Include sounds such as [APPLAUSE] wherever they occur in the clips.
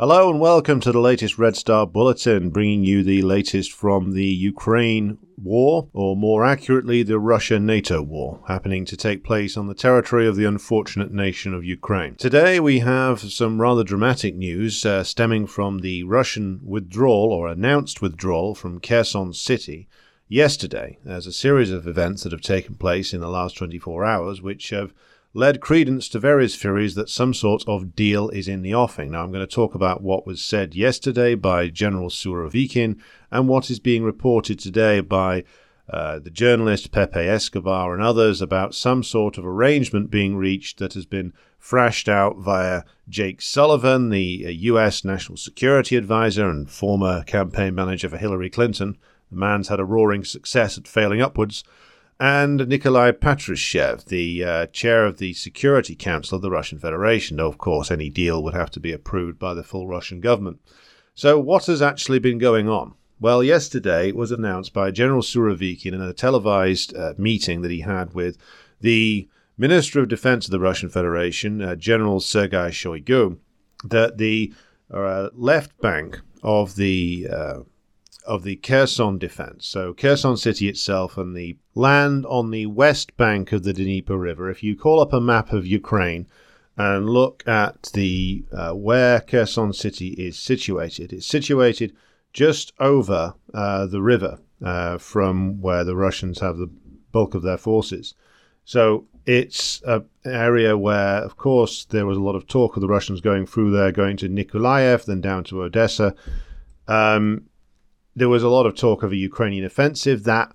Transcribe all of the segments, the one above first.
Hello and welcome to the latest Red Star Bulletin, bringing you the latest from the Ukraine war, or more accurately, the Russia NATO war, happening to take place on the territory of the unfortunate nation of Ukraine. Today we have some rather dramatic news uh, stemming from the Russian withdrawal, or announced withdrawal, from Kherson City yesterday. There's a series of events that have taken place in the last 24 hours which have led credence to various theories that some sort of deal is in the offing. Now, I'm going to talk about what was said yesterday by General Surovikin and what is being reported today by uh, the journalist Pepe Escobar and others about some sort of arrangement being reached that has been thrashed out via Jake Sullivan, the US uh, National Security Advisor and former campaign manager for Hillary Clinton. The man's had a roaring success at failing upwards and Nikolai Patrushev, the uh, chair of the Security Council of the Russian Federation. Of course, any deal would have to be approved by the full Russian government. So, what has actually been going on? Well, yesterday was announced by General Surovikin in a televised uh, meeting that he had with the Minister of Defense of the Russian Federation, uh, General Sergei Shoigu, that the uh, left bank of the uh, of the Kherson defense. So, Kherson city itself and the land on the west bank of the Dnieper River. If you call up a map of Ukraine and look at the uh, where Kherson city is situated, it's situated just over uh, the river uh, from where the Russians have the bulk of their forces. So, it's an area where, of course, there was a lot of talk of the Russians going through there, going to Nikolaev, then down to Odessa. Um, there was a lot of talk of a Ukrainian offensive that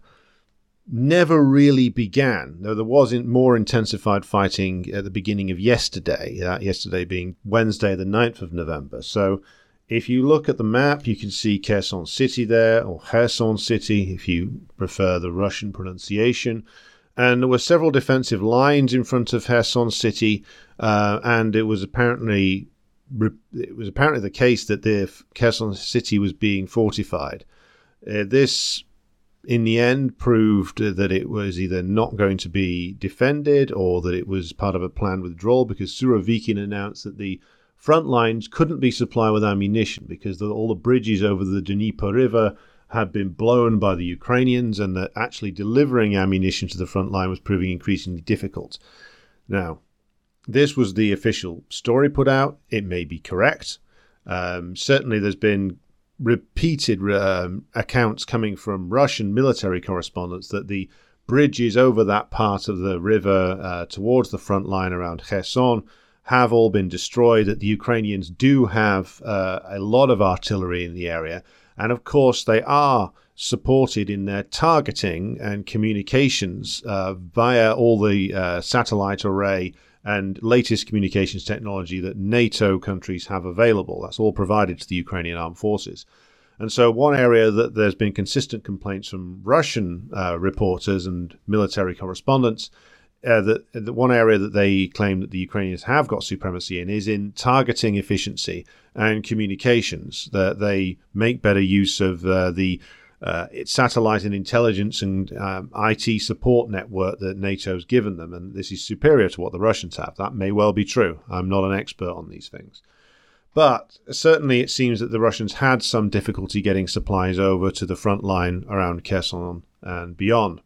never really began, though there was more intensified fighting at the beginning of yesterday, uh, yesterday being Wednesday, the 9th of November. So if you look at the map, you can see Kherson City there, or Kherson City, if you prefer the Russian pronunciation. And there were several defensive lines in front of Kherson City, uh, and it was apparently it was apparently the case that the Kherson city was being fortified. Uh, this, in the end, proved that it was either not going to be defended or that it was part of a planned withdrawal because Surovikin announced that the front lines couldn't be supplied with ammunition because the, all the bridges over the Dnieper River had been blown by the Ukrainians and that actually delivering ammunition to the front line was proving increasingly difficult. Now, this was the official story put out. It may be correct. Um, certainly, there's been repeated um, accounts coming from Russian military correspondents that the bridges over that part of the river uh, towards the front line around Kherson have all been destroyed. That the Ukrainians do have uh, a lot of artillery in the area, and of course, they are supported in their targeting and communications uh, via all the uh, satellite array and latest communications technology that NATO countries have available. That's all provided to the Ukrainian armed forces. And so, one area that there's been consistent complaints from Russian uh, reporters and military correspondents, uh, that, that, one area that they claim that the Ukrainians have got supremacy in is in targeting efficiency and communications. That they make better use of uh, the uh, its satellite and intelligence and um, IT support network that NATO's given them, and this is superior to what the Russians have. That may well be true. I'm not an expert on these things. But certainly it seems that the Russians had some difficulty getting supplies over to the front line around Kherson and beyond.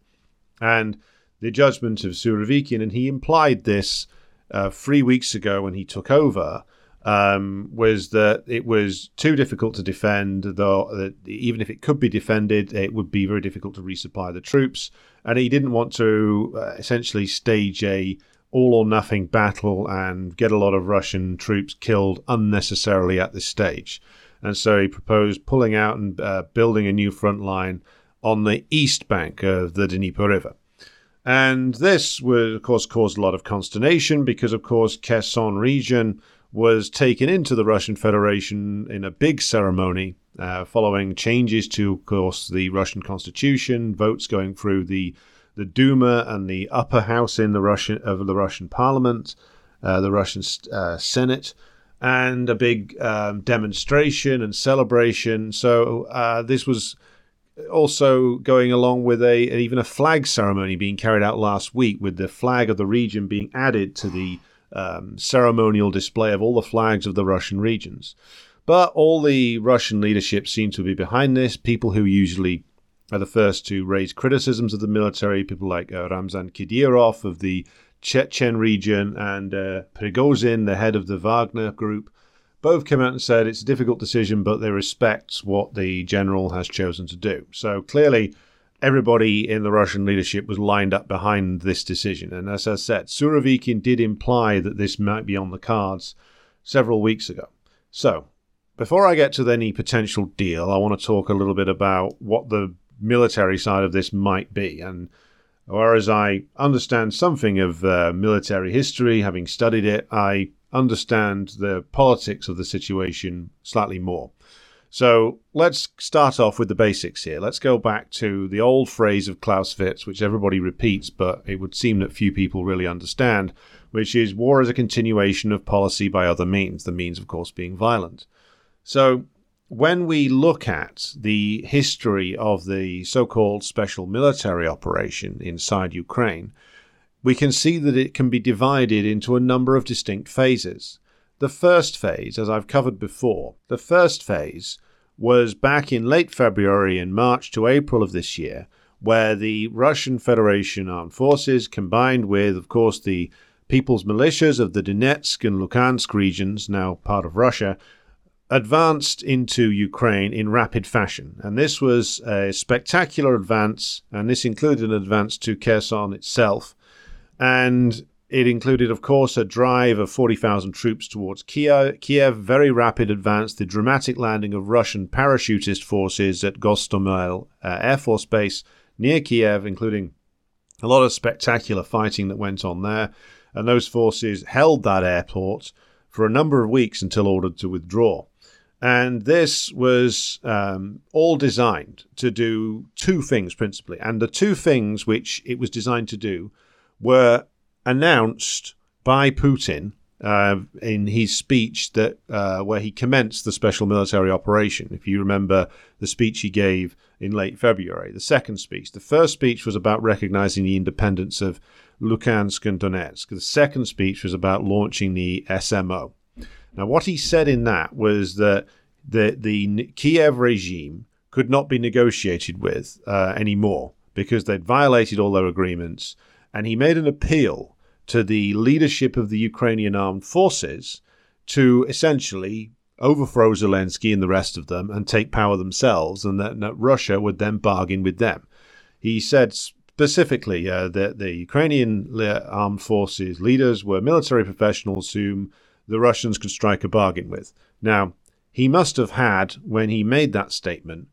And the judgment of Surovikin, and he implied this uh, three weeks ago when he took over, um, was that it was too difficult to defend, though that even if it could be defended, it would be very difficult to resupply the troops. And he didn't want to uh, essentially stage a all or nothing battle and get a lot of Russian troops killed unnecessarily at this stage. And so he proposed pulling out and uh, building a new front line on the east bank of the Dnieper River. And this would, of course, cause a lot of consternation because, of course, Kherson region was taken into the Russian Federation in a big ceremony uh, following changes to, of course, the Russian constitution, votes going through the the Duma and the upper house in the Russian of the Russian Parliament, uh, the Russian uh, Senate, and a big um, demonstration and celebration. So uh, this was also going along with a even a flag ceremony being carried out last week, with the flag of the region being added to the um, ceremonial display of all the flags of the Russian regions. But all the Russian leadership seem to be behind this. People who usually are the first to raise criticisms of the military, people like uh, Ramzan Kadyrov of the Chechen region and uh, Prigozhin, the head of the Wagner group, both came out and said it's a difficult decision, but they respect what the general has chosen to do. So clearly, everybody in the Russian leadership was lined up behind this decision. And as I said, Surovikin did imply that this might be on the cards several weeks ago. So before I get to any potential deal, I want to talk a little bit about what the military side of this might be. And whereas I understand something of uh, military history, having studied it, I understand the politics of the situation slightly more. So let's start off with the basics here. Let's go back to the old phrase of Clausewitz, which everybody repeats, but it would seem that few people really understand, which is war is a continuation of policy by other means, the means, of course, being violent. So, when we look at the history of the so called special military operation inside Ukraine, we can see that it can be divided into a number of distinct phases. The first phase, as I've covered before, the first phase was back in late February and March to April of this year, where the Russian Federation Armed Forces, combined with, of course, the People's Militias of the Donetsk and Luhansk regions, now part of Russia, advanced into Ukraine in rapid fashion. And this was a spectacular advance, and this included an advance to Kherson itself. And it included, of course, a drive of 40,000 troops towards Kiev, Kiev, very rapid advance, the dramatic landing of Russian parachutist forces at Gostomel uh, Air Force Base near Kiev, including a lot of spectacular fighting that went on there. And those forces held that airport for a number of weeks until ordered to withdraw. And this was um, all designed to do two things principally. And the two things which it was designed to do were announced by Putin uh, in his speech that uh, where he commenced the special military operation. If you remember the speech he gave in late February, the second speech. The first speech was about recognizing the independence of Luhansk and Donetsk. The second speech was about launching the SMO. Now, what he said in that was that the, the Kiev regime could not be negotiated with uh, anymore because they'd violated all their agreements. And he made an appeal to the leadership of the Ukrainian armed forces to essentially overthrow Zelensky and the rest of them and take power themselves, and that, that Russia would then bargain with them. He said specifically uh, that the Ukrainian armed forces leaders were military professionals whom the Russians could strike a bargain with. Now, he must have had, when he made that statement,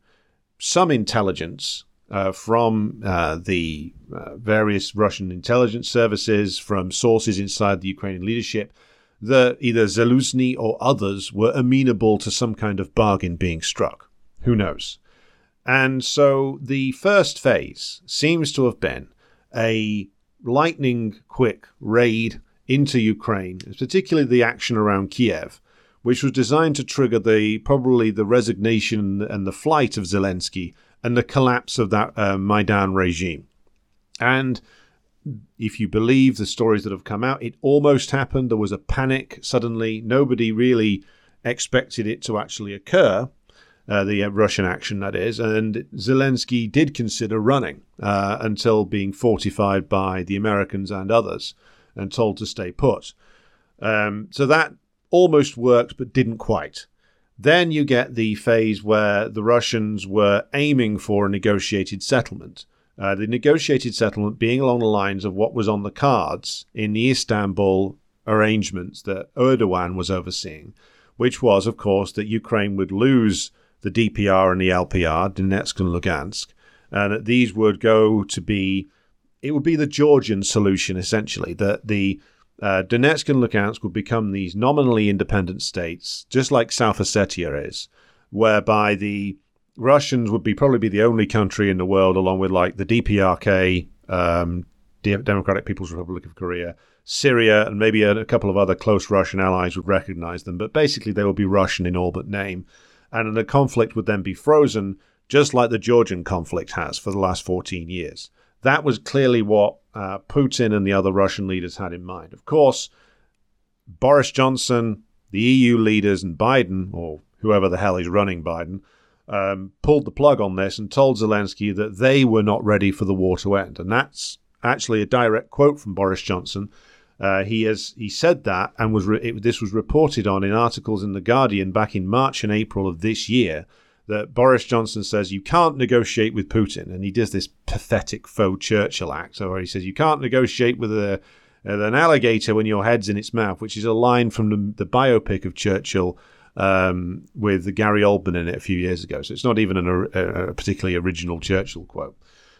some intelligence uh, from uh, the uh, various Russian intelligence services, from sources inside the Ukrainian leadership, that either Zaluzny or others were amenable to some kind of bargain being struck. Who knows? And so the first phase seems to have been a lightning quick raid into Ukraine, particularly the action around Kiev, which was designed to trigger the probably the resignation and the flight of Zelensky and the collapse of that uh, Maidan regime. And if you believe the stories that have come out, it almost happened. There was a panic suddenly. Nobody really expected it to actually occur, uh, the uh, Russian action, that is. And Zelensky did consider running uh, until being fortified by the Americans and others and told to stay put. Um, so that almost worked, but didn't quite. Then you get the phase where the Russians were aiming for a negotiated settlement. Uh, the negotiated settlement being along the lines of what was on the cards in the Istanbul arrangements that Erdogan was overseeing, which was, of course, that Ukraine would lose the DPR and the LPR, Donetsk and Lugansk, and that these would go to be, it would be the Georgian solution essentially, that the uh, Donetsk and Lugansk would become these nominally independent states, just like South Ossetia is, whereby the Russians would be probably be the only country in the world, along with like the DPRK, um, Democratic People's Republic of Korea, Syria, and maybe a, a, couple of other close Russian allies would recognize them. But basically, they would be Russian in all but name, and the conflict would then be frozen, just like the Georgian conflict has for the last 14 years. That was clearly what uh, Putin and the other Russian leaders had in mind. Of course, Boris Johnson, the EU leaders, and Biden, or whoever the hell is running Biden, um, pulled the plug on this and told Zelensky that they were not ready for the war to end. And that's actually a direct quote from Boris Johnson. Uh, he has he said that and was re- it, this was reported on in articles in the Guardian back in March and April of this year that Boris Johnson says you can't negotiate with Putin, and he does this pathetic faux Churchill act, where he says you can't negotiate with a, an alligator when your head's in its mouth, which is a line from the, the biopic of Churchill um, with Gary Oldman in it a few years ago. So it's not even an, a, a particularly original Churchill quote.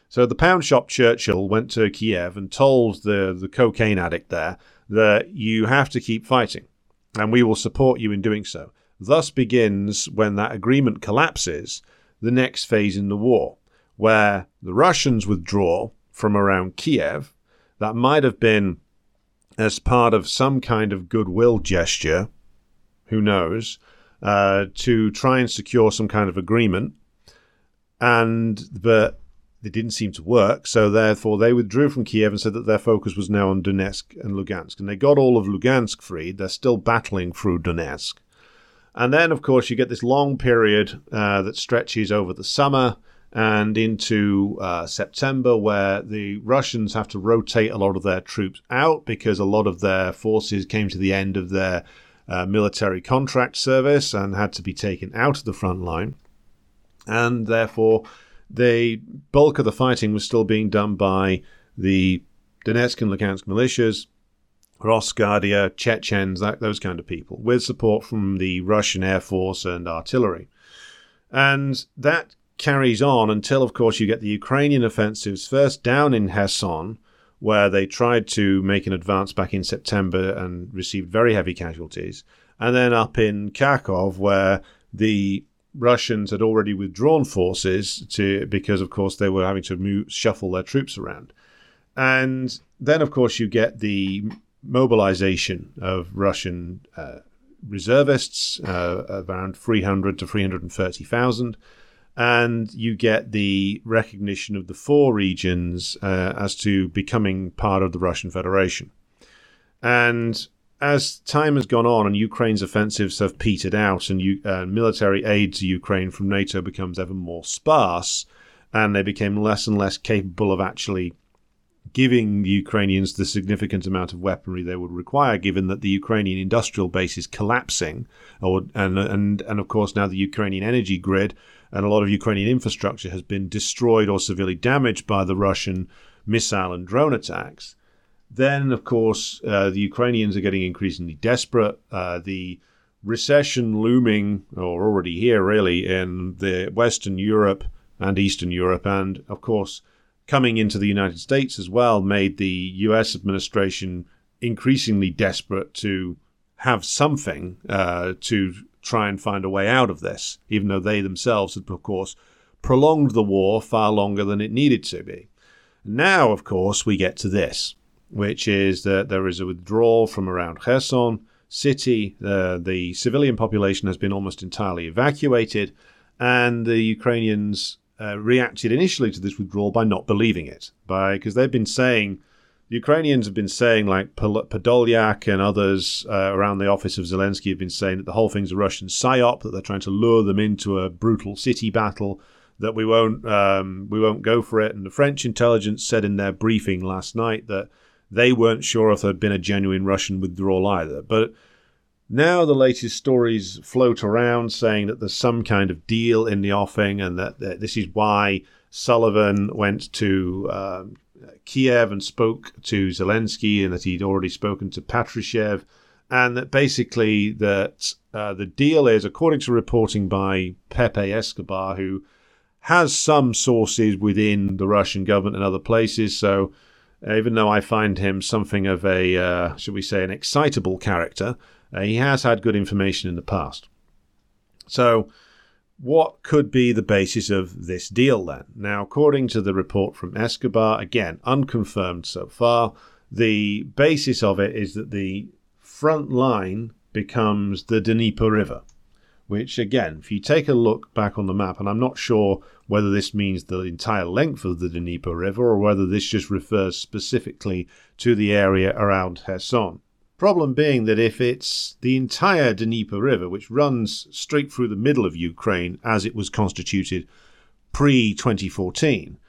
So the pound shop Churchill went to Kiev and told the, the cocaine addict there that you have to keep fighting and we will support you in doing so. Thus begins, when that agreement collapses, the next phase in the war, where the Russians withdraw from around Kiev. That might have been as part of some kind of goodwill gesture, who knows, uh, to try and secure some kind of agreement. And but it didn't seem to work, so therefore they withdrew from Kiev and said that their focus was now on Donetsk and Lugansk. And they got all of Lugansk freed. They're still battling through Donetsk. And then, of course, you get this long period uh, that stretches over the summer and into uh, September, where the Russians have to rotate a lot of their troops out because a lot of their forces came to the end of their uh, military contract service and had to be taken out of the front line. And therefore, the bulk of the fighting was still being done by the Donetsk and Lugansk militias, Rosguardia, Chechens, that, those kind of people, with support from the Russian Air Force and artillery. And that carries on until, of course, you get the Ukrainian offensives first down in Kherson, where they tried to make an advance back in September and received very heavy casualties, and then up in Kharkov, where the Russians had already withdrawn forces to because, of course, they were having to move, shuffle their troops around. And then, of course, you get the mobilization of Russian uh, reservists, uh, around 300 to 330,000. And you get the recognition of the four regions uh, as to becoming part of the Russian Federation. And as time has gone on and Ukraine's offensives have petered out and U- uh, military aid to Ukraine from NATO becomes ever more sparse, and they became less and less capable of actually giving the Ukrainians the significant amount of weaponry they would require, given that the Ukrainian industrial base is collapsing, or, and, and, and of course now the Ukrainian energy grid and a lot of Ukrainian infrastructure has been destroyed or severely damaged by the Russian missile and drone attacks then, of course, uh, the Ukrainians are getting increasingly desperate. Uh, the recession looming, or already here, really, in the Western Europe and Eastern Europe, and of course, coming into the United States as well, made the US administration increasingly desperate to have something uh, to try and find a way out of this, even though they themselves had, of course, prolonged the war far longer than it needed to be. Now, of course, we get to this which is that there is a withdrawal from around Kherson city. Uh, the civilian population has been almost entirely evacuated, and the Ukrainians uh, reacted initially to this withdrawal by not believing it, by because they've been saying. The Ukrainians have been saying, like Podolyak and others uh, around the office of Zelensky have been saying that the whole thing's a Russian psyop, that they're trying to lure them into a brutal city battle, that we won't um, we won't go for it. And the French intelligence said in their briefing last night that they weren't sure if there'd been a genuine Russian withdrawal either. But now the latest stories float around saying that there's some kind of deal in the offing and that, that this is why Sullivan went to um, Kiev and spoke to Zelensky and that he'd already spoken to Patrushev and that basically that uh, the deal is, according to reporting by Pepe Escobar, who has some sources within the Russian government and other places, so even though I find him something of a, uh, should we say, an excitable character, uh, he has had good information in the past. So, what could be the basis of this deal then? Now, according to the report from Escobar, again, unconfirmed so far, the basis of it is that the front line becomes the Dnieper River which again, if you take a look back on the map, and I'm not sure whether this means the entire length of the Dnieper River or whether this just refers specifically to the area around Kherson. Problem being that if it's the entire Dnieper River, which runs straight through the middle of Ukraine as it was constituted pre 2014,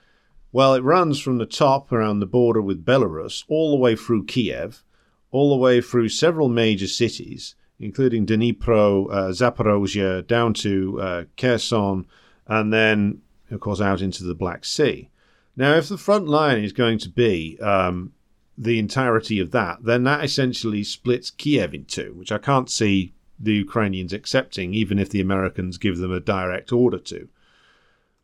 well, it runs from the top around the border with Belarus all the way through Kiev, all the way through several major cities, including Dnipro, uh, Zaporozhye, down to uh, Kherson, and then, of course, out into the Black Sea. Now, if the front line is going to be um, the entirety of that, then that essentially splits Kiev in two, which I can't see the Ukrainians accepting, even if the Americans give them a direct order to.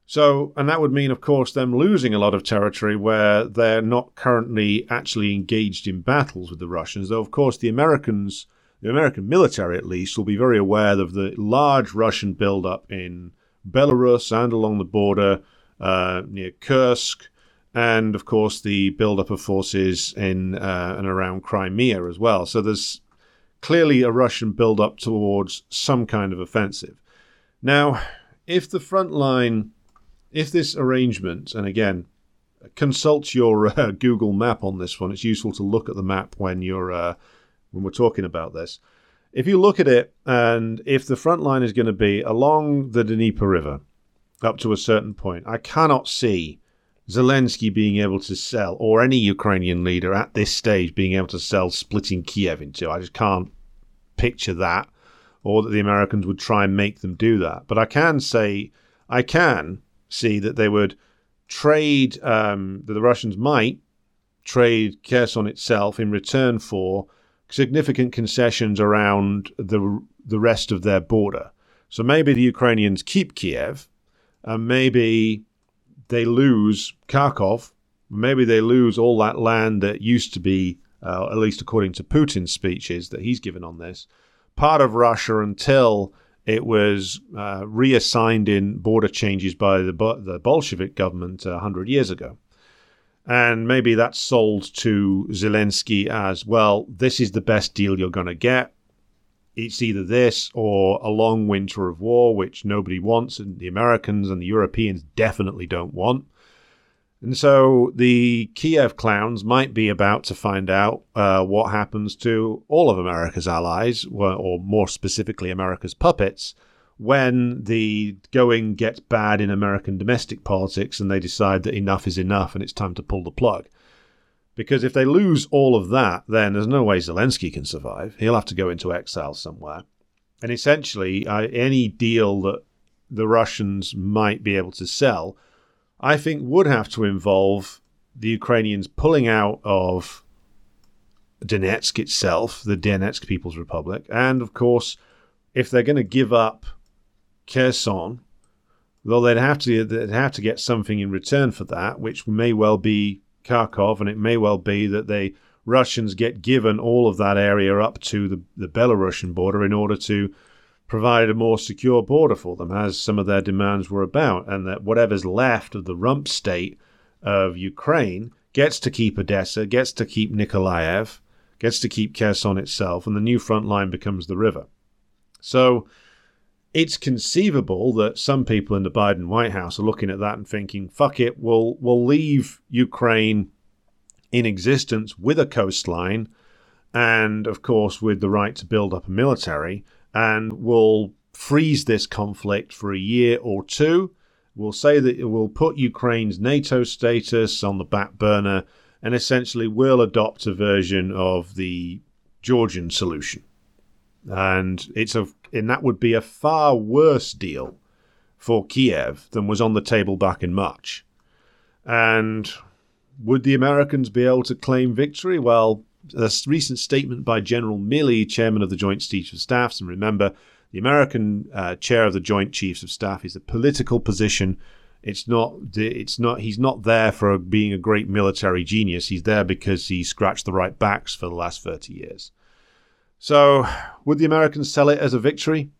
So, and that would mean, of course, them losing a lot of territory where they're not currently actually engaged in battles with the Russians. Though, of course, the Americans, the American military at least, will be very aware of the large Russian buildup in Belarus and along the border uh, near Kursk, and of course the buildup of forces in uh, and around Crimea as well. So there's clearly a Russian buildup towards some kind of offensive. Now, if the front line if this arrangement, and again, consult your uh, [LAUGHS] Google map on this one. It's useful to look at the map when you're uh, when we're talking about this. If you look at it, and if the front line is going to be along the Dnieper River up to a certain point, I cannot see Zelensky being able to sell, or any Ukrainian leader at this stage being able to sell splitting Kiev in two. I just can't picture that, or that the Americans would try and make them do that. But I can say, I can see that they would trade, um, that the Russians might trade Kherson itself in return for significant concessions around the the rest of their border. So maybe the Ukrainians keep Kiev, and maybe they lose Kharkov. Maybe they lose all that land that used to be, uh, at least according to Putin's speeches that he's given on this, part of Russia until it was uh, reassigned in border changes by the, the Bolshevik government 100 years ago. And maybe that's sold to Zelensky as well, this is the best deal you're going to get. It's either this or a long winter of war, which nobody wants, and the Americans and the Europeans definitely don't want. And so the Kiev clowns might be about to find out uh, what happens to all of America's allies, or more specifically, America's puppets, when the going gets bad in American domestic politics and they decide that enough is enough and it's time to pull the plug. Because if they lose all of that, then there's no way Zelensky can survive. He'll have to go into exile somewhere. And essentially, uh, any deal that the Russians might be able to sell I think would have to involve the Ukrainians pulling out of Donetsk itself, the Donetsk People's Republic, and of course, if they're going to give up Kherson, though they'd have to they'd have to get something in return for that, which may well be Kharkov, and it may well be that the Russians get given all of that area up to the, the Belarusian border in order to provide a more secure border for them, as some of their demands were about, and that whatever's left of the rump state of Ukraine gets to keep Odessa, gets to keep Nikolaev, gets to keep Kherson itself, and the new front line becomes the river. So it's conceivable that some people in the Biden White House are looking at that and thinking, fuck it, we'll, we'll leave Ukraine in existence with a coastline and, of course, with the right to build up a military and we'll freeze this conflict for a year or two. We'll say that it will put Ukraine's NATO status on the back burner and essentially we'll adopt a version of the Georgian solution. And it's a and that would be a far worse deal for Kiev than was on the table back in March. And would the Americans be able to claim victory? Well, a recent statement by General Milley, chairman of the Joint Chiefs of Staffs, and remember, the American uh, chair of the Joint Chiefs of Staff is a political position. It's not. It's not. He's not there for being a great military genius. He's there because he scratched the right backs for the last thirty years. So, would the Americans sell it as a victory?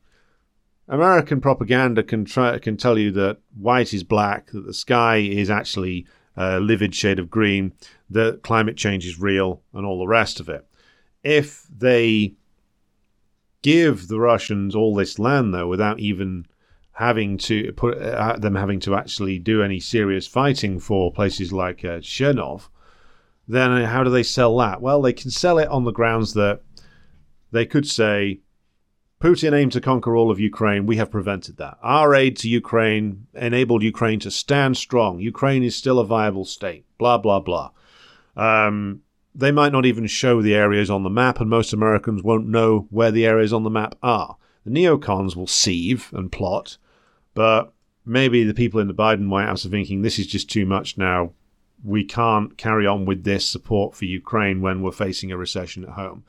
American propaganda can try can tell you that white is black, that the sky is actually a livid shade of green, that climate change is real, and all the rest of it. If they give the Russians all this land, though, without even having to put uh, them having to actually do any serious fighting for places like uh, Chernov, then how do they sell that? Well, they can sell it on the grounds that they could say, Putin aimed to conquer all of Ukraine. We have prevented that. Our aid to Ukraine enabled Ukraine to stand strong. Ukraine is still a viable state. Blah, blah, blah. Um, they might not even show the areas on the map, and most Americans won't know where the areas on the map are. The neocons will sieve and plot, but maybe the people in the Biden White House are thinking this is just too much now. We can't carry on with this support for Ukraine when we're facing a recession at home.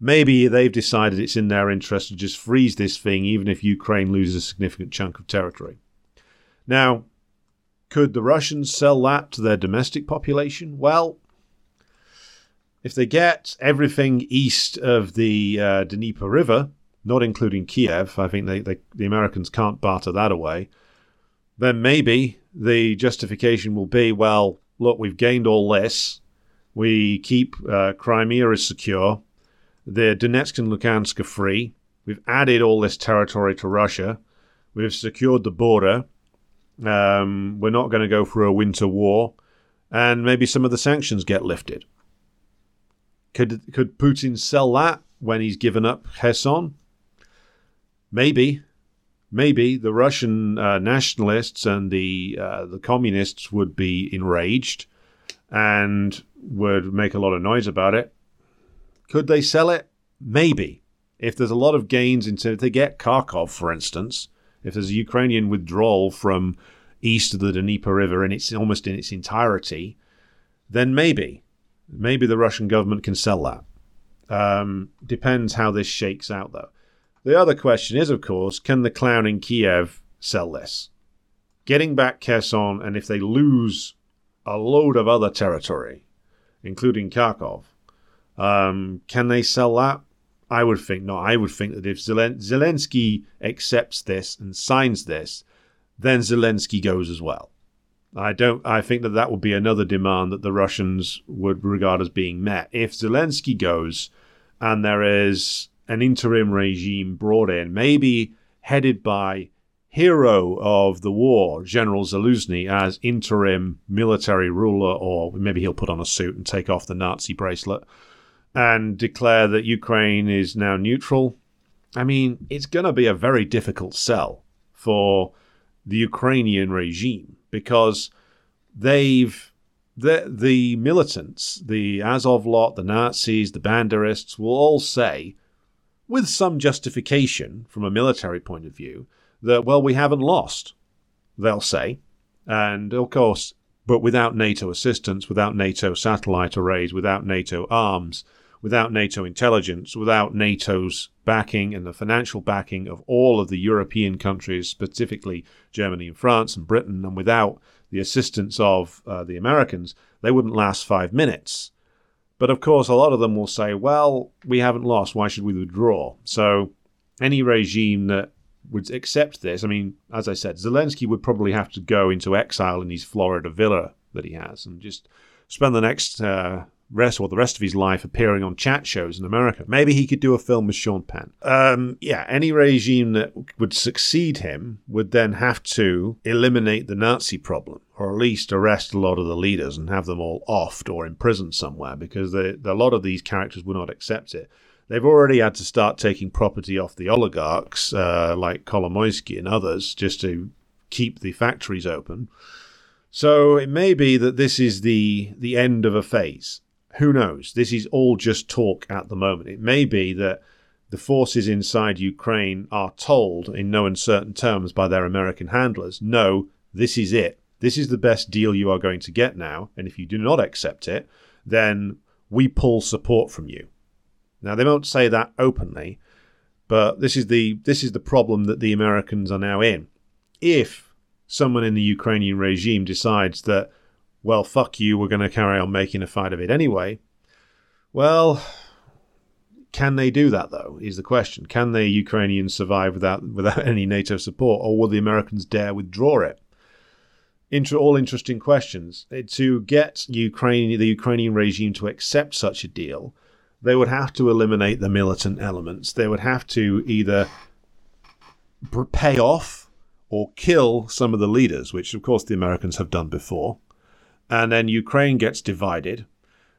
Maybe they've decided it's in their interest to just freeze this thing, even if Ukraine loses a significant chunk of territory. Now, could the Russians sell that to their domestic population? Well, if they get everything east of the uh, Dnieper River, not including Kiev, I think they, they, the Americans can't barter that away, then maybe the justification will be well, look, we've gained all this. We keep uh, Crimea as secure. The Donetsk and Lugansk are free. We've added all this territory to Russia. We've secured the border. Um, we're not going to go through a winter war. And maybe some of the sanctions get lifted. Could, could Putin sell that when he's given up Kherson? Maybe maybe the Russian uh, nationalists and the uh, the communists would be enraged and would make a lot of noise about it. Could they sell it? Maybe. If there's a lot of gains into if they get Kharkov, for instance, if there's a Ukrainian withdrawal from east of the Dnieper River and it's almost in its entirety, then maybe, maybe the Russian government can sell that. Um, depends how this shakes out, though. The other question is, of course, can the clown in Kiev sell this? Getting back Kherson, and if they lose a load of other territory, including Kharkov, um, can they sell that? I would think not. I would think that if Zelen- Zelensky accepts this and signs this, then Zelensky goes as well. I don't. I think that that would be another demand that the Russians would regard as being met. If Zelensky goes, and there is an interim regime brought in, maybe headed by hero of the war, General Zaluzny, as interim military ruler, or maybe he'll put on a suit and take off the Nazi bracelet and declare that Ukraine is now neutral. I mean, it's going to be a very difficult sell for the Ukrainian regime because they've the the militants, the Azov lot, the Nazis, the Banderists will all say with some justification from a military point of view, that, well, we haven't lost, they'll say. And of course, but without NATO assistance, without NATO satellite arrays, without NATO arms, without NATO intelligence, without NATO's backing and the financial backing of all of the European countries, specifically Germany and France and Britain, and without the assistance of uh, the Americans, they wouldn't last five minutes. But of course, a lot of them will say, well, we haven't lost. Why should we withdraw? So any regime that would accept this, I mean, as I said, Zelensky would probably have to go into exile in his Florida villa that he has and just spend the next uh, rest or the rest of his life appearing on chat shows in America. Maybe he could do a film with Sean Penn. Um, yeah, any regime that would succeed him would then have to eliminate the Nazi problem, or at least arrest a lot of the leaders and have them all offed or imprisoned somewhere, because a lot of these characters would not accept it. They've already had to start taking property off the oligarchs, uh, like Kolomoisky and others, just to keep the factories open. So it may be that this is the the end of a phase who knows? This is all just talk at the moment. It may be that the forces inside Ukraine are told in no uncertain terms by their American handlers, no, this is it. This is the best deal you are going to get now. And if you do not accept it, then we pull support from you. Now they won't say that openly, but this is the this is the problem that the Americans are now in. If someone in the Ukrainian regime decides that well, fuck you, we're going to carry on making a fight of it anyway. Well, can they do that though? Is the question. Can the Ukrainians survive without without [LAUGHS] any NATO support, or will the Americans dare withdraw it? Inter- all interesting questions. Eh, to get Ukraine, the Ukrainian regime to accept such a deal, they would have to eliminate the militant elements. They would have to either pay off or kill some of the leaders, which of course the Americans have done before and then Ukraine gets divided.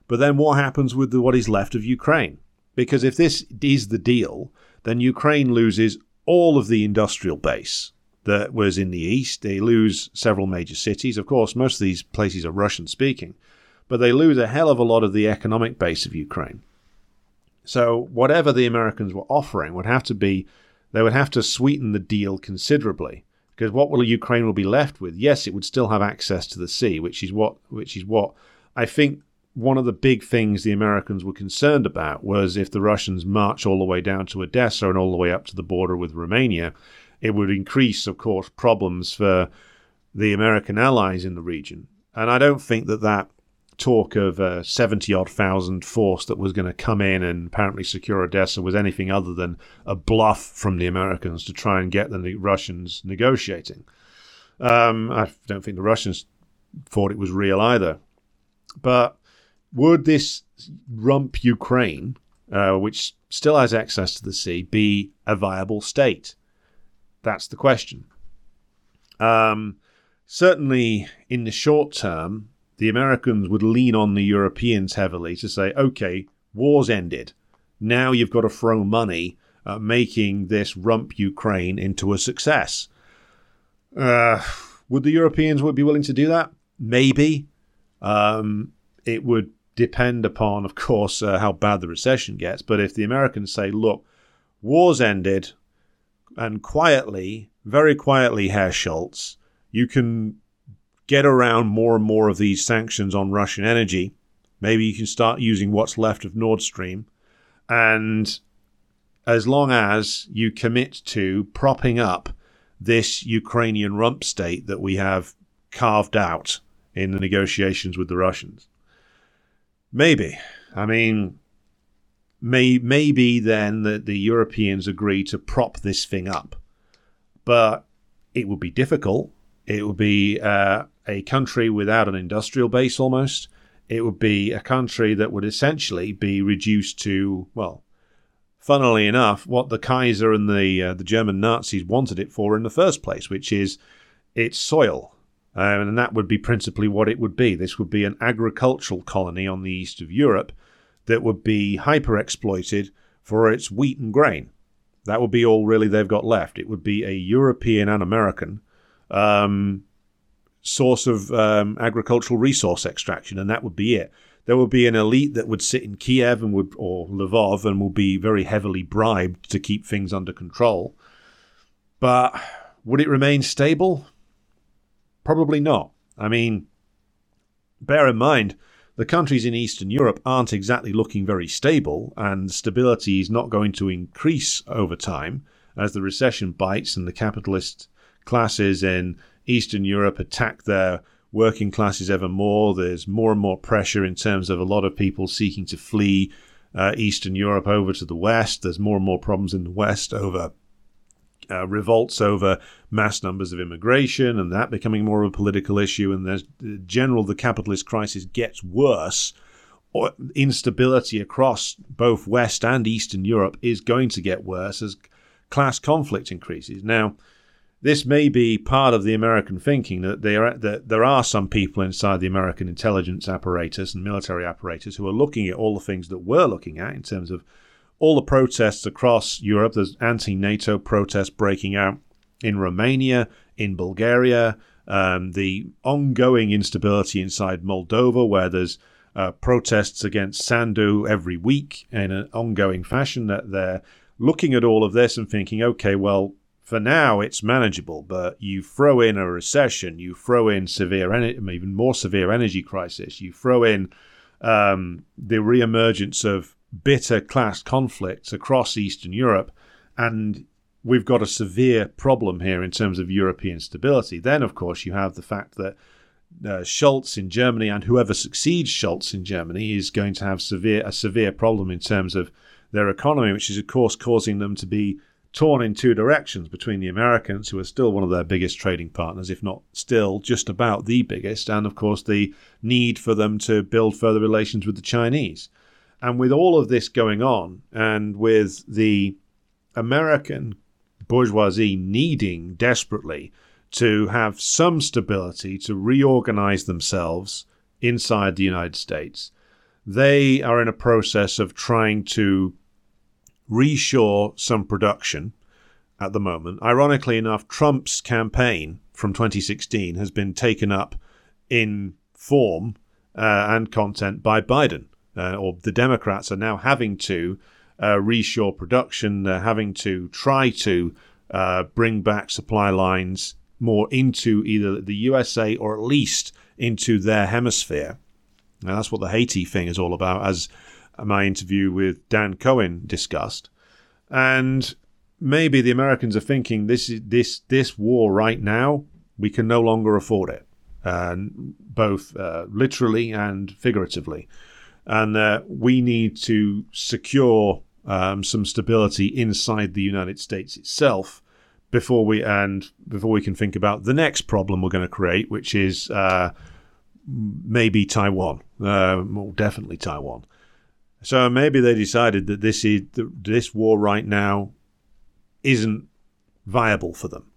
But then what happens with the, what is left of Ukraine? Because if this is the deal, then Ukraine loses all of the industrial base that was in the east. They lose several major cities. Of course, most of these places are Russian speaking, but they lose a hell of a lot of the economic base of Ukraine. So, whatever the Americans were offering would have to be, they would have to sweeten the deal considerably. Because what will Ukraine will be left with? Yes, it would still have access to the sea, which is what, which is what I think one of the big things the Americans were concerned about was if the Russians march all the way down to Odessa and all the way up to the border with Romania, it would increase, of course, problems for the American allies in the region. And I don't think that that talk of a 70 odd thousand force that was going to come in and apparently secure Odessa was anything other than a bluff from the Americans to try and get the Russians negotiating. Um, I don't think the Russians thought it was real either. But would this rump Ukraine, uh, which still has access to the sea, be a viable state? That's the question. Um, certainly, in the short term, the Americans would lean on the Europeans heavily to say, okay, war's ended. Now you've got to throw money at making this rump Ukraine into a success. Uh, would the Europeans would be willing to do that? Maybe. Um, it would depend upon, of course, uh, how bad the recession gets. But if the Americans say, look, war's ended, and quietly, very quietly, Herr Scholz, you can get around more and more of these sanctions on Russian energy. Maybe you can start using what's left of Nord Stream. And as long as you commit to propping up this Ukrainian rump state that we have carved out in the negotiations with the Russians. Maybe. I mean, may, maybe then that the Europeans agree to prop this thing up. But it would be difficult. It would be uh, a country without an industrial base almost. It would be a country that would essentially be reduced to, well, funnily enough, what the Kaiser and the uh, the German Nazis wanted it for in the first place, which is its soil. Um, and that would be principally what it would be. This would be an agricultural colony on the east of Europe that would be hyper exploited for its wheat and grain. That would be all really they've got left. It would be a European and American um, source of um, agricultural resource extraction, and that would be it. There would be an elite that would sit in Kiev and would, or Lvov, and will be very heavily bribed to keep things under control. But would it remain stable? Probably not. I mean, bear in mind, the countries in Eastern Europe aren't exactly looking very stable, and stability is not going to increase over time as the recession bites and the capitalist classes in Eastern Europe attack their working classes ever more. There's more and more pressure in terms of a lot of people seeking to flee uh, Eastern Europe over to the West. There's more and more problems in the West over uh, revolts over mass numbers of immigration and that becoming more of a political issue. And there's general, the capitalist crisis gets worse. Or instability across both West and Eastern Europe is going to get worse as class conflict increases. Now, this may be part of the American thinking that there, that there are some people inside the American intelligence apparatus and military apparatus who are looking at all the things that we're looking at in terms of all the protests across Europe. There's anti NATO protests breaking out in Romania, in Bulgaria, um, the ongoing instability inside Moldova, where there's uh, protests against Sandu every week in an ongoing fashion. That they're looking at all of this and thinking, okay, well, for now it's manageable, but you throw in a recession, you throw in severe, en- even more severe energy crisis, you throw in um, the reemergence of bitter class conflicts across Eastern Europe, and we've got a severe problem here in terms of European stability. Then, of course, you have the fact that uh, Scholz in Germany and whoever succeeds Scholz in Germany is going to have severe a severe problem in terms of their economy, which is of course causing them to be torn in two directions between the Americans, who are still one of their biggest trading partners, if not still just about the biggest, and of course the need for them to build further relations with the Chinese. And with all of this going on, and with the American bourgeoisie needing desperately to have some stability to reorganize themselves inside the United States, they are in a process of trying to reshore some production at the moment. Ironically enough, Trump's campaign from 2016 has been taken up in form uh, and content by Biden, uh, or the Democrats are now having to uh, reshore production. They're having to try to uh, bring back supply lines more into either the USA or at least into their hemisphere. Now, that's what the Haiti thing is all about, as my interview with Dan Cohen discussed. And maybe the Americans are thinking this is this this war right now we can no longer afford it, uh, both uh, literally and figuratively, and uh, we need to secure um, some stability inside the United States itself before we and before we can think about the next problem we're going to create, which is uh, maybe Taiwan, uh, well, definitely Taiwan. So maybe they decided that this is this war right now isn't viable for them,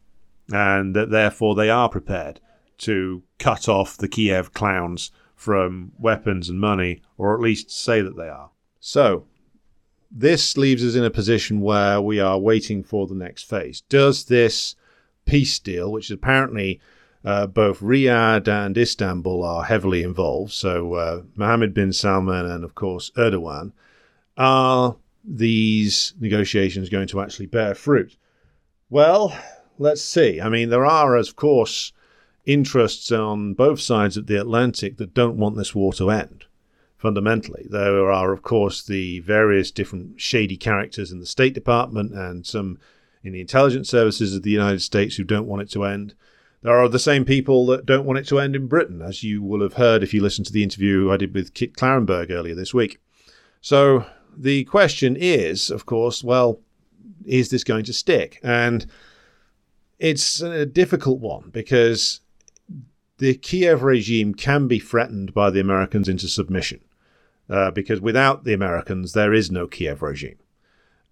and that therefore they are prepared to cut off the Kiev clowns from weapons and money, or at least say that they are. So this leaves us in a position where we are waiting for the next phase. Does this peace deal, which is apparently uh, both Riyadh and Istanbul are heavily involved, so uh, Mohammed bin Salman and, of course, Erdogan, are these negotiations going to actually bear fruit? Well, let's see. I mean, there are, of course, interests on both sides of the Atlantic that don't want this war to end fundamentally. There are, of course, the various different shady characters in the State Department and some in the intelligence services of the United States who don't want it to end. There are the same people that don't want it to end in Britain, as you will have heard if you listened to the interview I did with Kit Klarenberg earlier this week. So the question is, of course, well, is this going to stick? And it's a difficult one because the Kiev regime can be threatened by the Americans into submission uh, because without the Americans, there is no Kiev regime.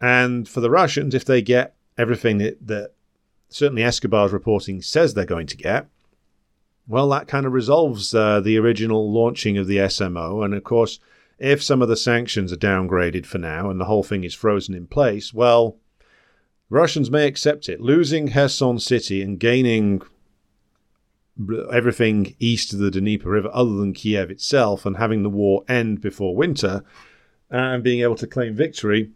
And for the Russians, if they get everything that, that certainly Escobar's reporting says they're going to get, well, that kind of resolves uh, the original launching of the SMO. And of course, if some of the sanctions are downgraded for now and the whole thing is frozen in place, well, Russians may accept it. Losing Kherson City and gaining everything east of the Dnieper River other than Kiev itself and having the war end before winter and being able to claim victory,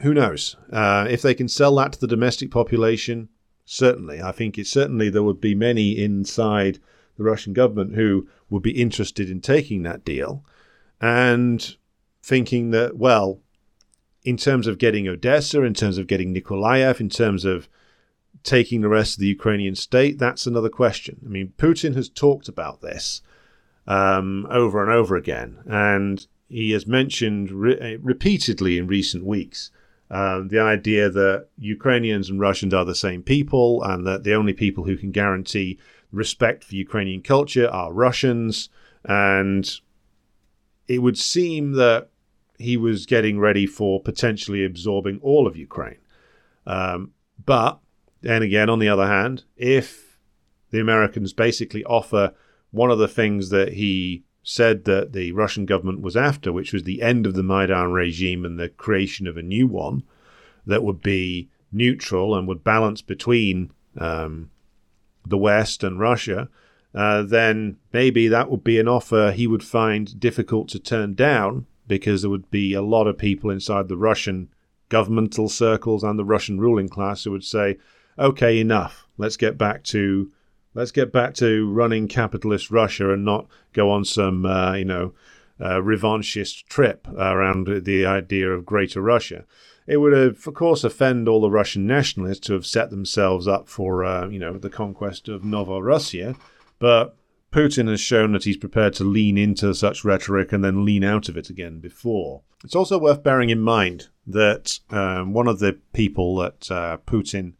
who knows? Uh, if they can sell that to the domestic population, certainly. I think it certainly there would be many inside the Russian government who would be interested in taking that deal and thinking that, well, in terms of getting Odessa, in terms of getting Nikolaev, in terms of taking the rest of the Ukrainian state? That's another question. I mean, Putin has talked about this um, over and over again, and he has mentioned re- uh, repeatedly in recent weeks um, the idea that Ukrainians and Russians are the same people, and that the only people who can guarantee respect for Ukrainian culture are Russians. And it would seem that he was getting ready for potentially absorbing all of Ukraine. Um, but and again, on the other hand, if the Americans basically offer one of the things that he said that the Russian government was after, which was the end of the Maidan regime and the creation of a new one that would be neutral and would balance between um, the West and Russia, uh, then maybe that would be an offer he would find difficult to turn down because there would be a lot of people inside the Russian governmental circles and the Russian ruling class who would say, okay, enough. Let's get back to let's get back to running capitalist Russia and not go on some uh, you know uh, revanchist trip around the idea of Greater Russia. It would, have, of course, offend all the Russian nationalists to have set themselves up for, uh, you know, the conquest of Russia. But Putin has shown that he's prepared to lean into such rhetoric and then lean out of it again before. It's also worth bearing in mind that um, one of the people that uh, Putin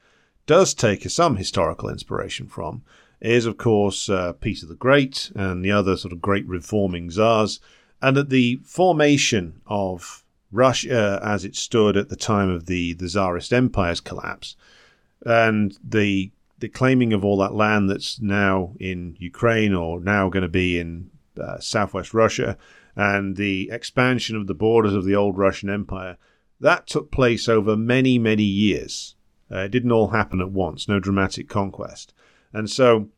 does take some historical inspiration from is, of course, uh, Peter the Great and the other sort of great reforming czars, and that the formation of Russia as it stood at the time of the, the Tsarist Empire's collapse, and the the claiming of all that land that's now in Ukraine or now going to be in uh, southwest Russia, and the expansion of the borders of the old Russian Empire that took place over many, many years. Uh, it didn't all happen at once, no dramatic conquest. And so,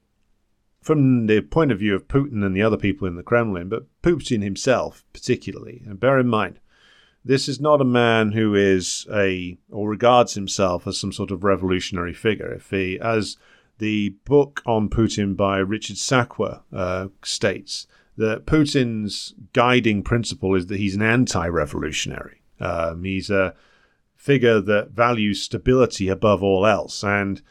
from the point of view of Putin and the other people in the Kremlin, but Putin himself particularly, and bear in mind, this is not a man who is a or regards himself as some sort of revolutionary figure. If he, as the book on Putin by Richard Sakwa uh, states, that Putin's guiding principle is that he's an anti-revolutionary. Um, he's a figure that values stability above all else, and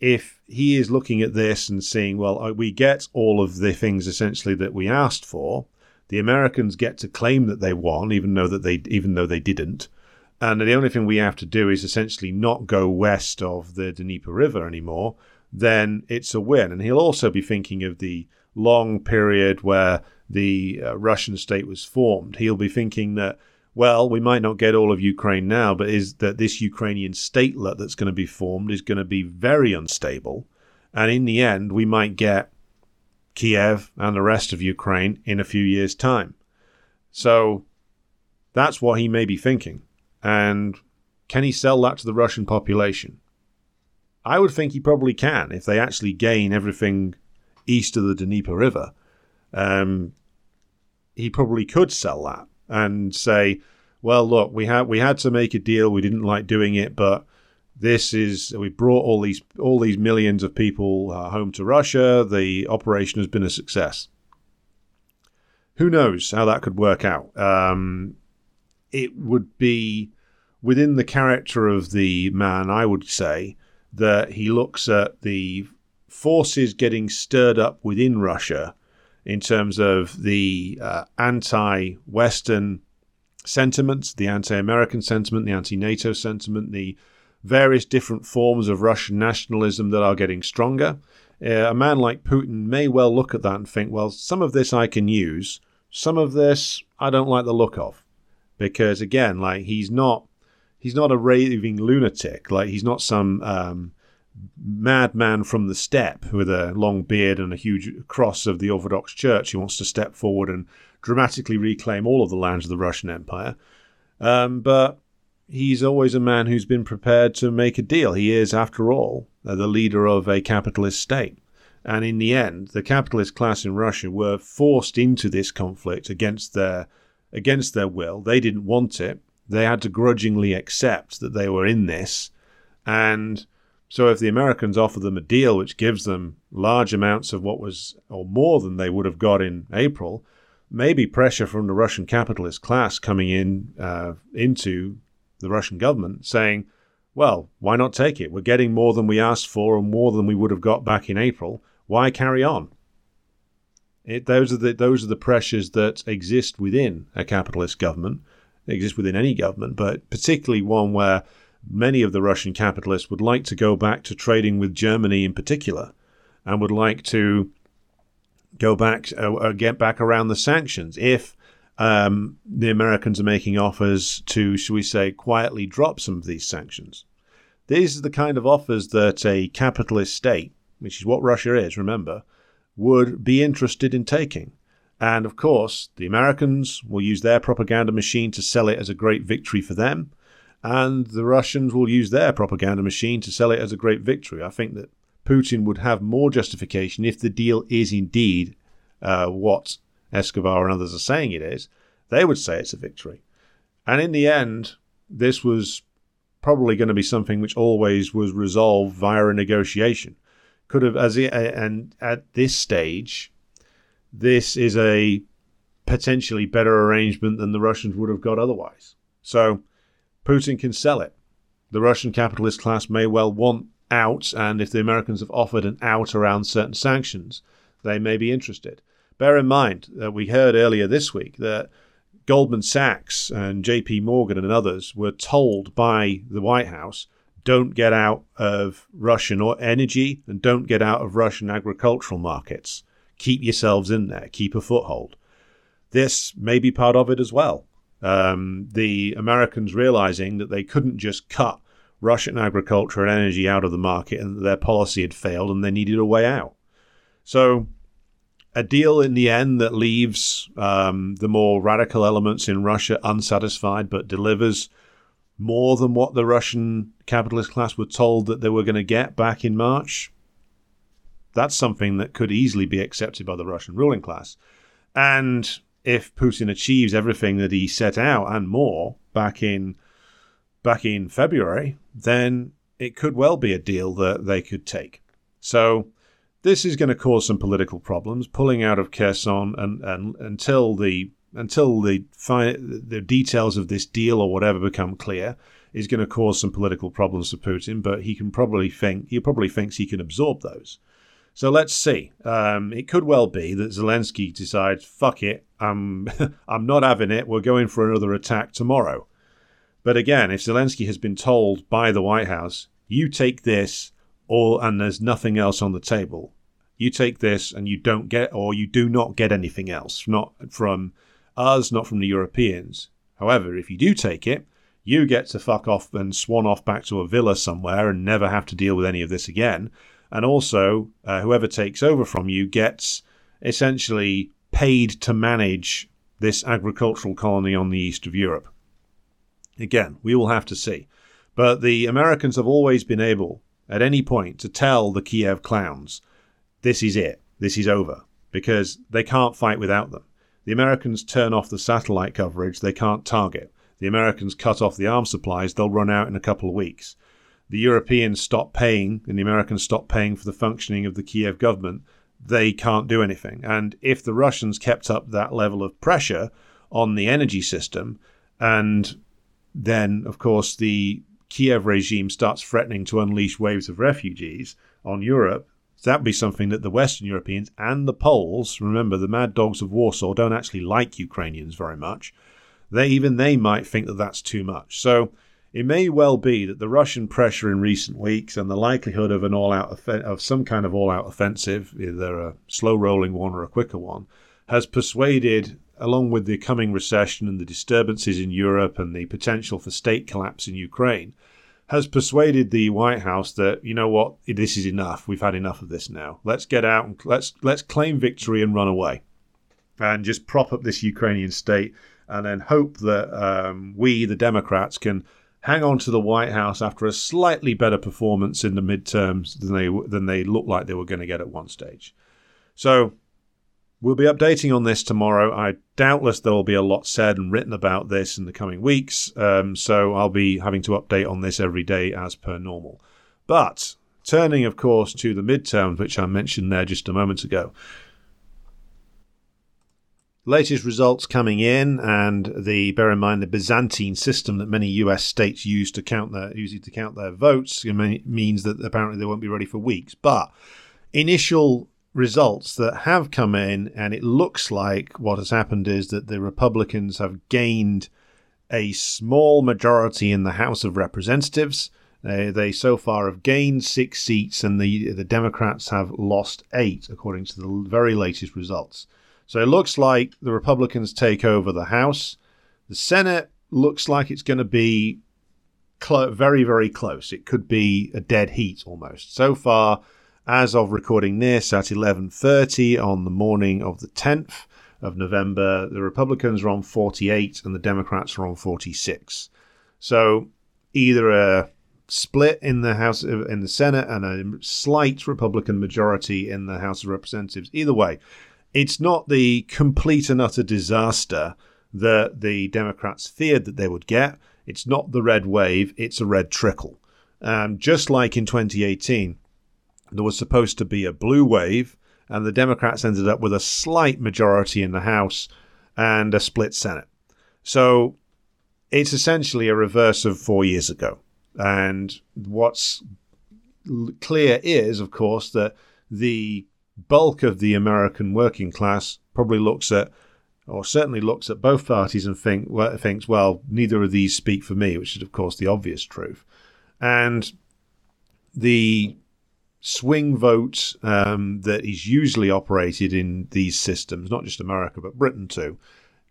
if he is looking at this and seeing, well, uh, we get all of the things essentially that we asked for, the Americans get to claim that they won, even though that they even though they didn't. And the only thing we have to do is essentially not go west of the Dnieper River anymore. Then it's a win. And he'll also be thinking of the long period where the uh, Russian state was formed. He'll be thinking that, well, we might not get all of Ukraine now, but is that this Ukrainian statelet that's going to be formed is going to be very unstable. And in the end, we might get Kiev and the rest of Ukraine in a few years' time. So that's what he may be thinking. And can he sell that to the Russian population? I would think he probably can if they actually gain everything east of the Dnieper River. Um, he probably could sell that and say, "Well, look, we had we had to make a deal. We didn't like doing it, but this is we brought all these all these millions of people uh, home to Russia. The operation has been a success. Who knows how that could work out? Um, it would be within the character of the man. I would say that he looks at the forces getting stirred up within Russia in terms of the uh, anti-Western sentiments, the anti-American sentiment, the anti-NATO sentiment, the various different forms of Russian nationalism that are getting stronger. Uh, a man like Putin may well look at that and think, well, some of this I can use, some of this I don't like the look of, because again, like he's not he's not a raving lunatic, like he's not some um, madman from the steppe with a long beard and a huge cross of the Orthodox Church who wants to step forward and dramatically reclaim all of the lands of the Russian Empire. Um, but he's always a man who's been prepared to make a deal. He is, after all, uh, the leader of a capitalist state. And in the end, the capitalist class in Russia were forced into this conflict against their against their will. They didn't want it. They had to grudgingly accept that they were in this. And so if the Americans offer them a deal which gives them large amounts of what was or more than they would have got in April, maybe pressure from the Russian capitalist class coming in uh, into the Russian government saying, well, why not take it? We're getting more than we asked for and more than we would have got back in April. Why carry on? It, those are the those are the pressures that exist within a capitalist government, they exist within any government, but particularly one where many of the Russian capitalists would like to go back to trading with Germany in particular, and would like to go back uh, uh get back around the sanctions if um, the Americans are making offers to, shall we say, quietly drop some of these sanctions. These are the kind of offers that a capitalist state, which is what Russia is, remember, would be interested in taking. And of course, the Americans will use their propaganda machine to sell it as a great victory for them, and the Russians will use their propaganda machine to sell it as a great victory. I think that Putin would have more justification if the deal is indeed uh, what Escobar and others are saying it is, they would say it's a victory. And in the end, this was probably going to be something which always was resolved via a negotiation. Could have, as it, and at this stage, this is a potentially better arrangement than the Russians would have got otherwise. So Putin can sell it. The Russian capitalist class may well want out, and if the Americans have offered an out around certain sanctions, they may be interested. Bear in mind that we heard earlier this week that Goldman Sachs and JP Morgan and others were told by the White House don't get out of Russian energy and don't get out of Russian agricultural markets. Keep yourselves in there, keep a foothold. This may be part of it as well. Um, the Americans realizing that they couldn't just cut Russian agriculture and energy out of the market and that their policy had failed and they needed a way out. So a deal in the end that leaves um, the more radical elements in Russia unsatisfied but delivers more than what the Russian capitalist class were told that they were going to get back in March, that's something that could easily be accepted by the Russian ruling class. And if Putin achieves everything that he set out and more back in back in February, then it could well be a deal that they could take. So this is going to cause some political problems. Pulling out of Kherson and, and until the until the the details of this deal or whatever become clear is going to cause some political problems for Putin. But he can probably think he probably thinks he can absorb those. So let's see. Um, it could well be that Zelensky decides, "Fuck it, I'm [LAUGHS] I'm not having it. We're going for another attack tomorrow." But again, if Zelensky has been told by the White House, "You take this, or and there's nothing else on the table," you take this and you don't get, or you do not get anything else, not from us, not from the Europeans. However, if you do take it, you get to fuck off and swan off back to a villa somewhere and never have to deal with any of this again and also uh, whoever takes over from you gets essentially paid to manage this agricultural colony on the east of Europe. Again, we will have to see. But the Americans have always been able, at any point, to tell the Kiev clowns, this is it, this is over, because they can't fight without them. The Americans turn off the satellite coverage, they can't target. The Americans cut off the arms supplies, they'll run out in a couple of weeks the Europeans stop paying and the Americans stop paying for the functioning of the Kiev government, they can't do anything. And if the Russians kept up that level of pressure on the energy system, and then, of course, the Kiev regime starts threatening to unleash waves of refugees on Europe, that'd be something that the Western Europeans and the Poles, remember, the mad dogs of Warsaw don't actually like Ukrainians very much. They even they might think that that's too much. So it may well be that the Russian pressure in recent weeks and the likelihood of an all-out of some kind of all-out offensive, either a slow-rolling one or a quicker one, has persuaded, along with the coming recession and the disturbances in Europe and the potential for state collapse in Ukraine, has persuaded the White House that you know what, this is enough. We've had enough of this now. Let's get out and let's let's claim victory and run away, and just prop up this Ukrainian state, and then hope that um, we, the Democrats, can hang on to the White House after a slightly better performance in the midterms than they than they looked like they were going to get at one stage. So we'll be updating on this tomorrow. I doubtless there will be a lot said and written about this in the coming weeks. Um, so I'll be having to update on this every day as per normal. But turning, of course, to the midterms, which I mentioned there just a moment ago latest results coming in, and the bear in mind the Byzantine system that many U.S. states use to count their use to count their votes means that apparently they won't be ready for weeks. But initial results that have come in, and it looks like what has happened is that the Republicans have gained a small majority in the House of Representatives. Uh, they so far have gained six seats, and the the Democrats have lost eight, according to the very latest results. So it looks like the Republicans take over the House. The Senate looks like it's going to be clo- very, very close. It could be a dead heat almost. So far, as of recording this at 11:30 on the morning of the 10th of November, the Republicans are on 48 and the Democrats are on 46. So either a split in the House in the Senate and a slight Republican majority in the House of Representatives. Either way, it's not the complete and utter disaster that the Democrats feared that they would get. It's not the red wave, it's a red trickle. Um, just like in 2018, there was supposed to be a blue wave, and the Democrats ended up with a slight majority in the House and a split Senate. So it's essentially a reverse of four years ago. And what's clear is, of course, that the bulk of the American working class probably looks at, or certainly looks at both parties and think, well, thinks, well, neither of these speak for me, which is, of course, the obvious truth. And the swing vote um, that is usually operated in these systems, not just America, but Britain too,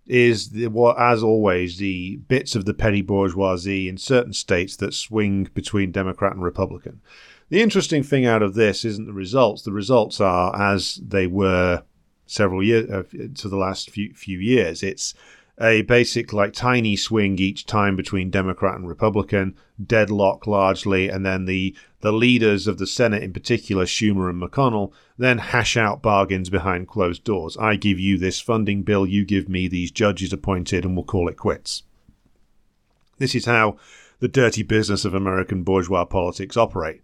is the, what, as always, the bits of the petty bourgeoisie in certain states that swing between Democrat and Republican. The interesting thing out of this isn't the results. The results are as they were several years uh, to the last few few years. It's a basic, like, tiny swing each time between Democrat and Republican, deadlock largely, and then the, the leaders of the Senate, in particular, Schumer and McConnell, then hash out bargains behind closed doors. I give you this funding bill, you give me these judges appointed, and we'll call it quits. This is how the dirty business of American bourgeois politics operate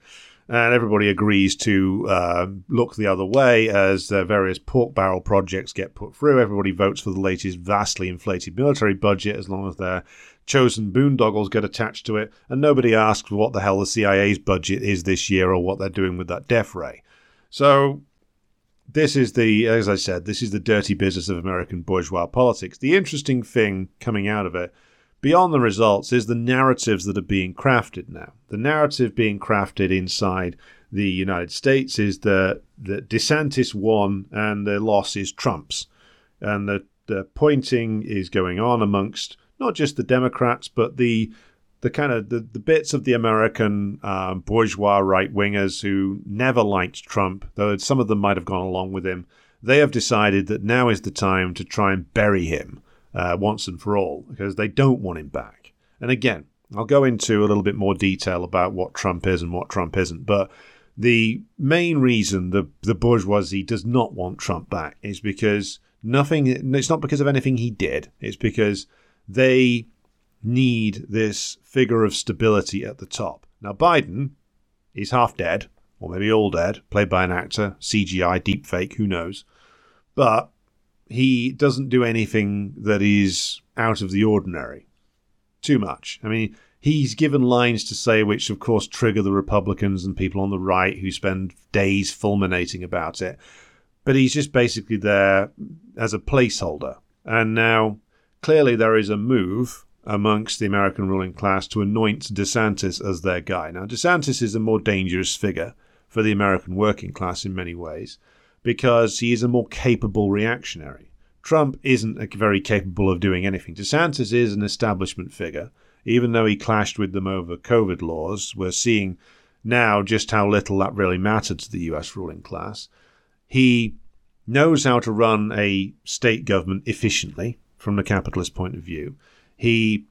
and everybody agrees to uh, look the other way as the various pork barrel projects get put through. Everybody votes for the latest vastly inflated military budget as long as their chosen boondoggles get attached to it, and nobody asks what the hell the CIA's budget is this year or what they're doing with that death ray. So this is the, as I said, this is the dirty business of American bourgeois politics. The interesting thing coming out of it beyond the results is the narratives that are being crafted now. The narrative being crafted inside the United States is that, that DeSantis won and the loss is Trump's. And the, the pointing is going on amongst not just the Democrats, but the the kind of the, the bits of the American um, bourgeois right wingers who never liked Trump, though some of them might have gone along with him. They have decided that now is the time to try and bury him uh, once and for all because they don't want him back. And again, I'll go into a little bit more detail about what Trump is and what Trump isn't, but the main reason the the bourgeoisie does not want Trump back is because nothing it's not because of anything he did. It's because they need this figure of stability at the top. Now biden is half dead or maybe all dead played by an actor cgi deepfake who knows? But he doesn't do anything that is out of the ordinary. Too much. I mean, he's given lines to say which, of course, trigger the Republicans and people on the right who spend days fulminating about it. But he's just basically there as a placeholder. And now, clearly, there is a move amongst the American ruling class to anoint DeSantis as their guy. Now, DeSantis is a more dangerous figure for the American working class in many ways because he is a more capable reactionary. Trump isn't very capable of doing anything. DeSantis is an establishment figure. Even though he clashed with them over COVID laws, we're seeing now just how little that really mattered to the US ruling class. He knows how to run a state government efficiently from the capitalist point of view. He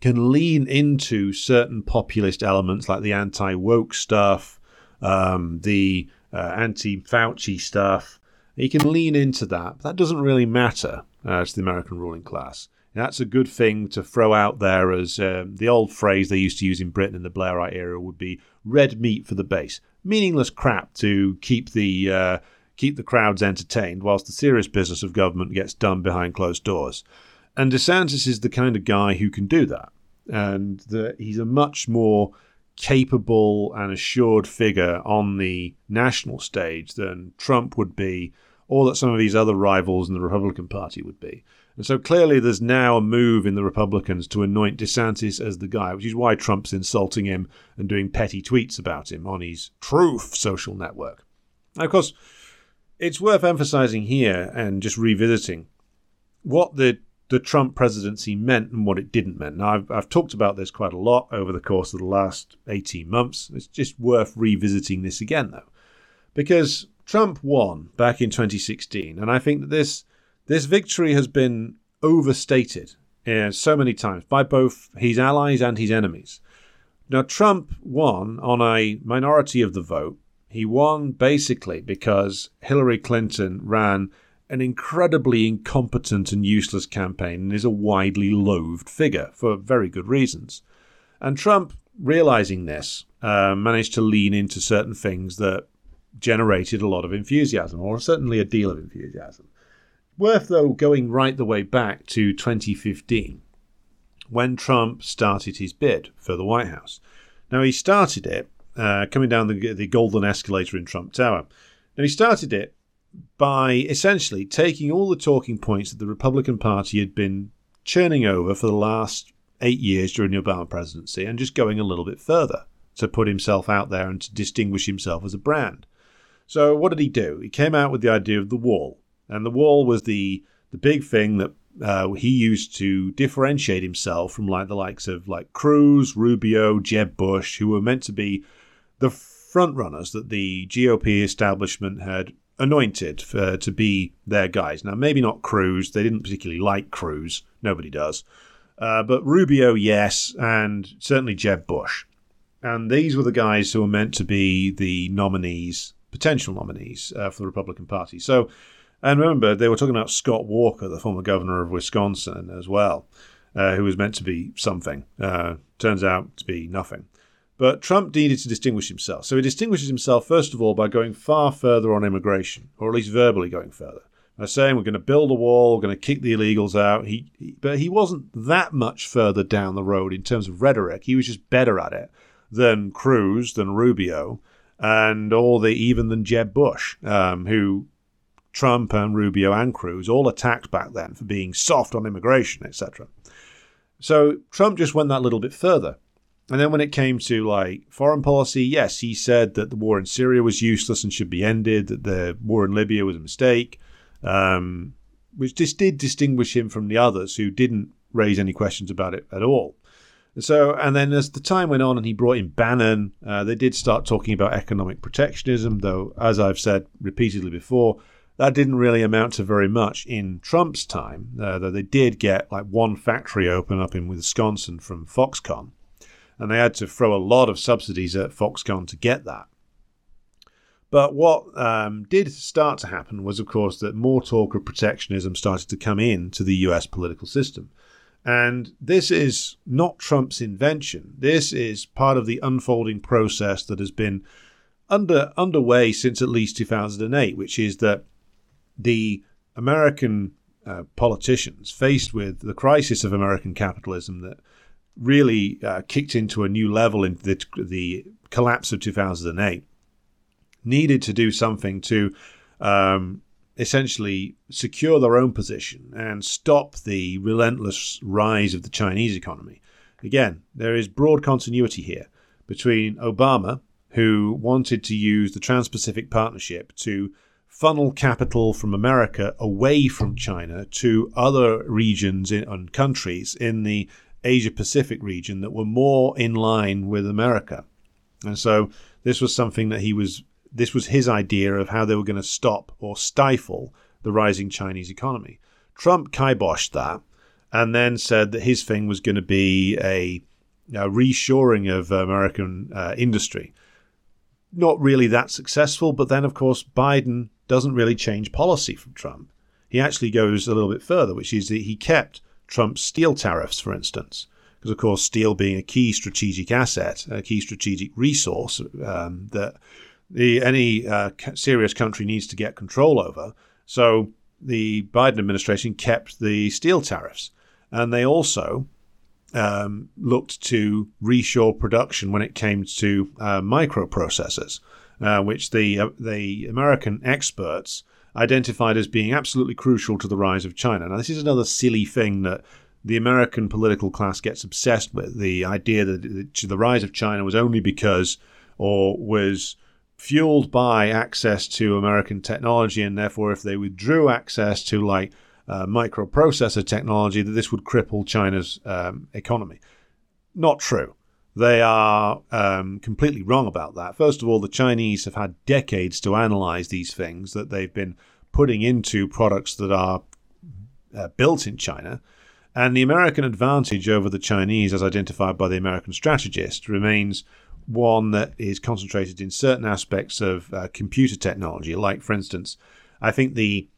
can lean into certain populist elements like the anti woke stuff, um, the uh, anti Fauci stuff. He can lean into that. But that doesn't really matter uh, to the American ruling class. that's a good thing to throw out there as um, the old phrase they used to use in Britain in the Blairite era would be red meat for the base. Meaningless crap to keep the uh, keep the crowds entertained whilst the serious business of government gets done behind closed doors. And DeSantis is the kind of guy who can do that. And the, he's a much more capable and assured figure on the national stage than Trump would be, or that some of these other rivals in the Republican Party would be. And so clearly there's now a move in the Republicans to anoint DeSantis as the guy, which is why Trump's insulting him and doing petty tweets about him on his Truth social network. Now, of course, it's worth emphasizing here and just revisiting what the the Trump presidency meant and what it didn't mean. Now, I've, I've talked about this quite a lot over the course of the last 18 months. It's just worth revisiting this again, though, because Trump won back in 2016, and I think that this this victory has been overstated uh, so many times by both his allies and his enemies. Now, Trump won on a minority of the vote. He won basically because Hillary Clinton ran an incredibly incompetent and useless campaign and is a widely loathed figure for very good reasons. And Trump, realizing this, uh, managed to lean into certain things that generated a lot of enthusiasm, or certainly a deal of enthusiasm. Worth, though, going right the way back to 2015, when Trump started his bid for the White House. Now, he started it uh, coming down the, the golden escalator in Trump Tower. Now, he started it by essentially taking all the talking points that the Republican Party had been churning over for the last eight years during the Obama presidency and just going a little bit further to put himself out there and to distinguish himself as a brand. So, what did he do? He came out with the idea of the wall, and the wall was the the big thing that uh, he used to differentiate himself from like the likes of like Cruz, Rubio, Jeb Bush, who were meant to be the front runners that the GOP establishment had anointed to be their guys. Now, maybe not Cruz. They didn't particularly like Cruz. Nobody does. Uh, but Rubio, yes, and certainly Jeb Bush. And these were the guys who were meant to be the nominees, potential nominees uh, for the Republican Party. So, and remember, they were talking about Scott Walker, the former governor of Wisconsin, as well, uh, who was meant to be something. Uh, turns out to be nothing. But Trump needed to distinguish himself. So he distinguishes himself, first of all, by going far further on immigration, or at least verbally going further. By saying we're going to build a wall, we're going to kick the illegals out. He, he, but he wasn't that much further down the road in terms of rhetoric. He was just better at it than Cruz, than Rubio, and all the even than Jeb Bush, um, who Trump and Rubio and Cruz all attacked back then for being soft on immigration, etc. So Trump just went that little bit further. And then when it came to like foreign policy, yes, he said that the war in Syria was useless and should be ended, that the war in Libya was a mistake, um, which just did distinguish him from the others who didn't raise any questions about it at all. So, and then as the time went on and he brought in Bannon, uh, they did start talking about economic protectionism, though, as I've said repeatedly before, that didn't really amount to very much in Trump's time, uh, though they did get like one factory open up in Wisconsin from Foxconn. And they had to throw a lot of subsidies at Foxconn to get that. But what um, did start to happen was, of course, that more talk of protectionism started to come in to the US political system. And this is not Trump's invention. This is part of the unfolding process that has been under underway since at least 2008, which is that the American uh, politicians faced with the crisis of American capitalism that really uh, kicked into a new level in the, the collapse of 2008 needed to do something to um, essentially secure their own position and stop the relentless rise of the Chinese economy. Again, there is broad continuity here between Obama, who wanted to use the Trans Pacific Partnership to funnel capital from America away from China to other regions and countries in the Asia Pacific region that were more in line with America. And so this was something that he was this was his idea of how they were going to stop or stifle the rising Chinese economy. Trump kiboshed that and then said that his thing was going to be a, a reshoring of American uh, industry. Not really that successful, but then, of course, Biden doesn't really change policy from Trump. He actually goes a little bit further, which is that he kept Trump's steel tariffs, for instance, because, of course, steel being a key strategic asset, a key strategic resource um, that the, any uh, serious country needs to get control over. So the Biden administration kept the steel tariffs. And they also um, looked to reshore production when it came to uh, microprocessors, uh, which the, uh, the American experts identified as being absolutely crucial to the rise of China. Now, this is another silly thing that the American political class gets obsessed with the idea that the rise of China was only because or was fueled by access to American technology, and therefore, if they withdrew access to like uh, microprocessor technology, that this would cripple China's um, economy. Not true. They are um, completely wrong about that. First of all, the Chinese have had decades to analyze these things that they've been putting into products that are uh, built in China. And the American advantage over the Chinese, as identified by the American strategist, remains one that is concentrated in certain aspects of uh, computer technology. Like, for instance, I think the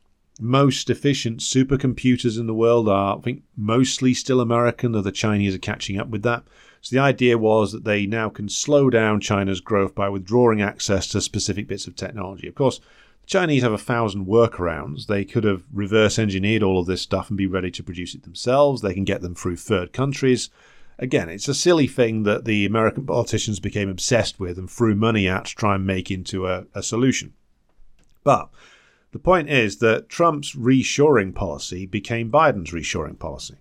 most efficient supercomputers in the world are, I think, mostly still American, though the Chinese are catching up with that. So the idea was that they now can slow down China's growth by withdrawing access to specific bits of technology. Of course, the Chinese have a thousand workarounds. They could have reverse engineered all of this stuff and be ready to produce it themselves. They can get them through third countries again, it's a silly thing that the American politicians became obsessed with and threw money at to try and make into a, a solution. But the point is that Trump's reshoring policy became Biden's reshoring policy.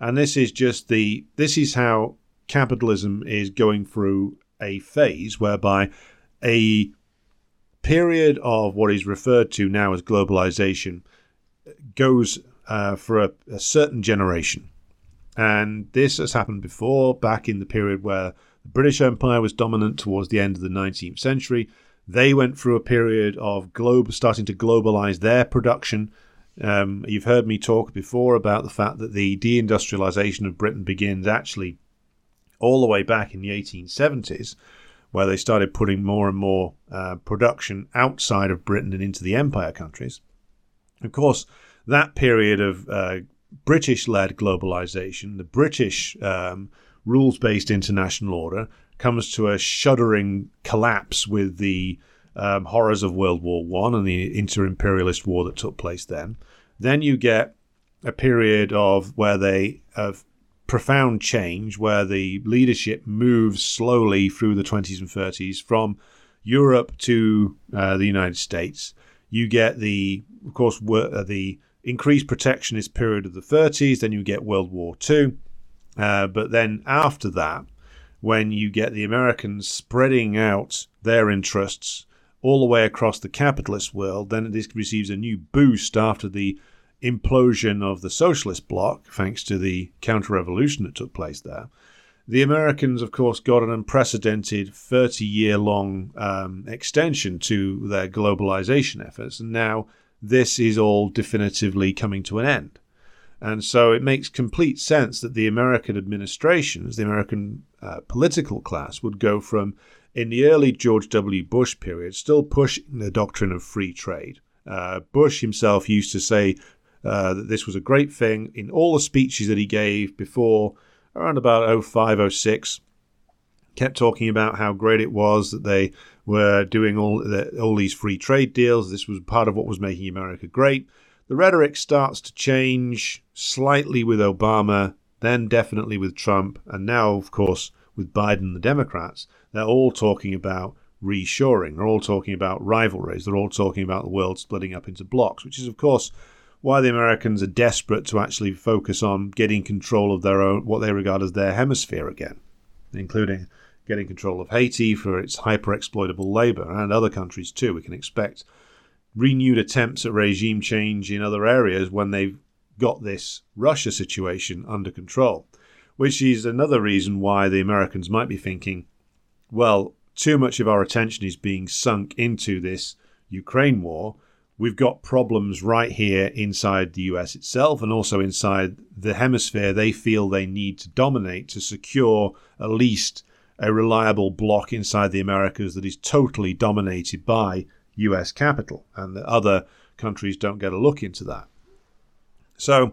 And this is just the this is how capitalism is going through a phase whereby a period of what is referred to now as globalization goes uh, for a, a certain generation and this has happened before, back in the period where the British Empire was dominant towards the end of the 19th century. They went through a period of globe starting to globalize their production. Um, you've heard me talk before about the fact that the deindustrialization of Britain begins actually all the way back in the 1870s, where they started putting more and more uh, production outside of Britain and into the empire countries. Of course, that period of uh, British led globalization, the British um, rules based international order, comes to a shuddering collapse with the um, horrors of World War One and the inter imperialist war that took place then. Then you get a period of where they have profound change, where the leadership moves slowly through the 20s and 30s from Europe to uh, the United States. You get the, of course, uh, the increased protectionist period of the 30s. Then you get World War II. Uh, but then after that, when you get the Americans spreading out their interests all the way across the capitalist world, then this receives a new boost after the implosion of the socialist bloc, thanks to the counter revolution that took place there. The Americans, of course, got an unprecedented 30 year long um, extension to their globalization efforts, and now this is all definitively coming to an end. And so it makes complete sense that the American administrations, the American uh, political class, would go from, in the early George W. Bush period, still pushing the doctrine of free trade. Uh, Bush himself used to say uh, that this was a great thing in all the speeches that he gave before around about 05, 06. Kept talking about how great it was that they were doing all the, all these free trade deals. This was part of what was making America great. The rhetoric starts to change slightly with Obama, then definitely with Trump, and now, of course, with Biden and the Democrats. They're all talking about reshoring. They're all talking about rivalries. They're all talking about the world splitting up into blocks, which is, of course, why the Americans are desperate to actually focus on getting control of their own, what they regard as their hemisphere again, including getting control of Haiti for its hyper exploitable labor and other countries too. We can expect renewed attempts at regime change in other areas when they've got this Russia situation under control, which is another reason why the Americans might be thinking, well, too much of our attention is being sunk into this Ukraine war. We've got problems right here inside the US itself and also inside the hemisphere they feel they need to dominate to secure at least a reliable bloc inside the Americas that is totally dominated by US capital, and that other countries don't get a look into that. So,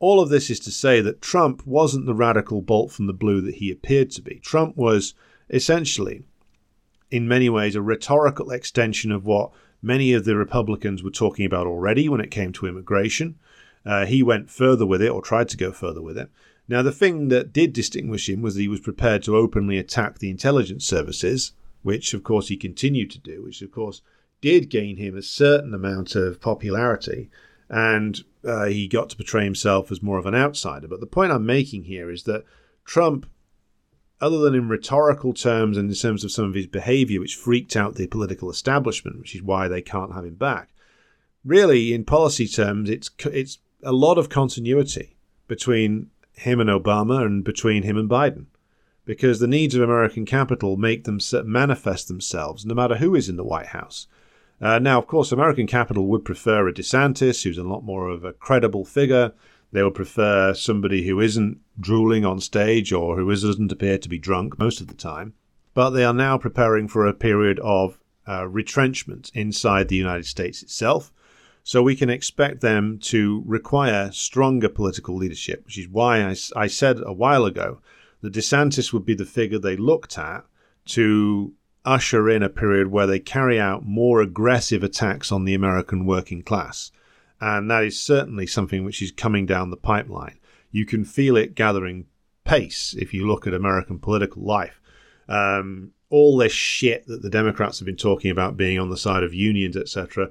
all of this is to say that Trump wasn't the radical bolt from the blue that he appeared to be. Trump was essentially, in many ways, a rhetorical extension of what many of the Republicans were talking about already when it came to immigration. Uh, he went further with it, or tried to go further with it. Now, the thing that did distinguish him was that he was prepared to openly attack the intelligence services, which, of course, he continued to do, which, of course, did gain him a certain amount of popularity, and uh, he got to portray himself as more of an outsider. But the point I'm making here is that Trump, other than in rhetorical terms and in terms of some of his behavior, which freaked out the political establishment, which is why they can't have him back, really, in policy terms, it's it's a lot of continuity between him and Obama and between him and Biden because the needs of American capital make them manifest themselves no matter who is in the White House. Uh, now, of course, American capital would prefer a DeSantis, who's a lot more of a credible figure. They would prefer somebody who isn't drooling on stage or who doesn't appear to be drunk most of the time. But they are now preparing for a period of uh, retrenchment inside the United States itself. So we can expect them to require stronger political leadership, which is why I, I said a while ago that DeSantis would be the figure they looked at to usher in a period where they carry out more aggressive attacks on the American working class. And that is certainly something which is coming down the pipeline. You can feel it gathering pace if you look at American political life. Um, all this shit that the Democrats have been talking about being on the side of unions, etc.,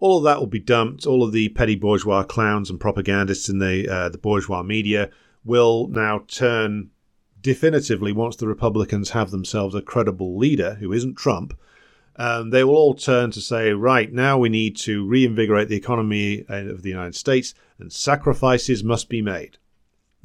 all of that will be dumped. All of the petty bourgeois clowns and propagandists in the uh, the bourgeois media will now turn definitively, once the Republicans have themselves a credible leader who isn't Trump, um, they will all turn to say, right, now we need to reinvigorate the economy of the United States and sacrifices must be made.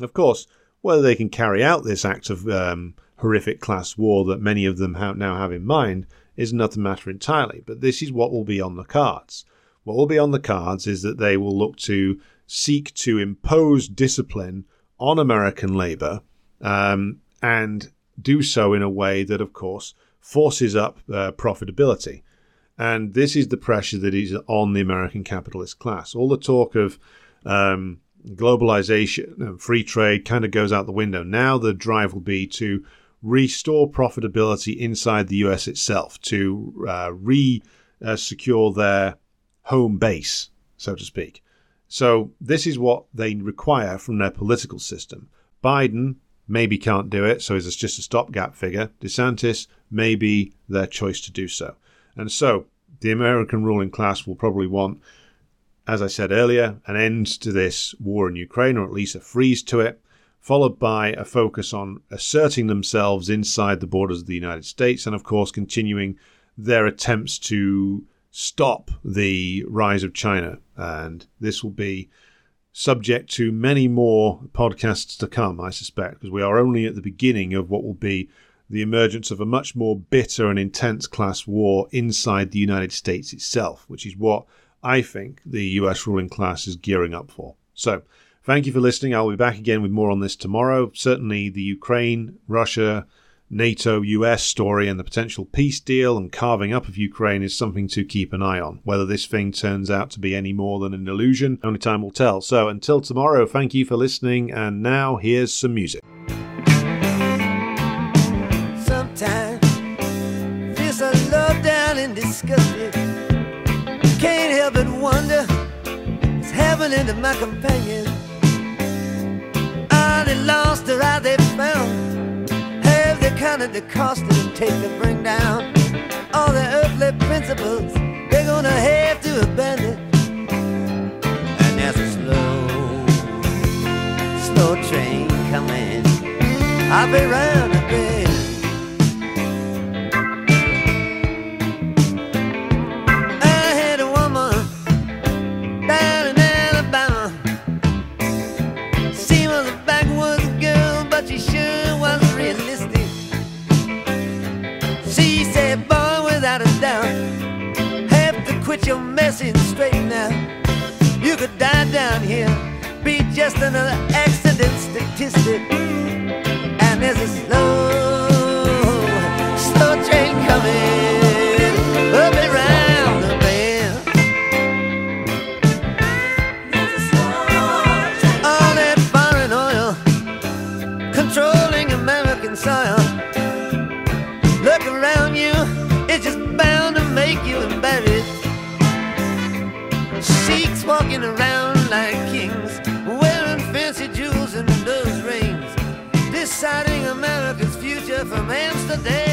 Of course, whether they can carry out this act of um, horrific class war that many of them now have in mind is another matter entirely. But this is what will be on the cards. What will be on the cards is that they will look to seek to impose discipline on American labor um, and do so in a way that, of course, forces up uh, profitability. And this is the pressure that is on the American capitalist class. All the talk of um, globalization and free trade kind of goes out the window. Now the drive will be to restore profitability inside the US itself, to uh, re uh, secure their home base, so to speak. So this is what they require from their political system. Biden maybe can't do it, so it's just a stopgap figure. DeSantis may be their choice to do so. And so the American ruling class will probably want, as I said earlier, an end to this war in Ukraine, or at least a freeze to it, followed by a focus on asserting themselves inside the borders of the United States, and of course, continuing their attempts to stop the rise of China. And this will be subject to many more podcasts to come, I suspect, because we are only at the beginning of what will be the emergence of a much more bitter and intense class war inside the United States itself, which is what I think the US ruling class is gearing up for. So, thank you for listening. I'll be back again with more on this tomorrow. Certainly, the Ukraine, Russia, NATO US story and the potential peace deal and carving up of Ukraine is something to keep an eye on. Whether this thing turns out to be any more than an illusion, only time will tell. So until tomorrow, thank you for listening, and now here's some music. Disgusted. Can't help but wonder what's happening to my companion. Are they lost or are they found? Have they counted the cost that it take to bring down all the earthly principles they're gonna have to abandon? And there's a slow, slow train coming. I'll be round could die down here, be just another accident statistic. Walking around like kings, wearing fancy jewels and those rings, deciding America's future from Amsterdam.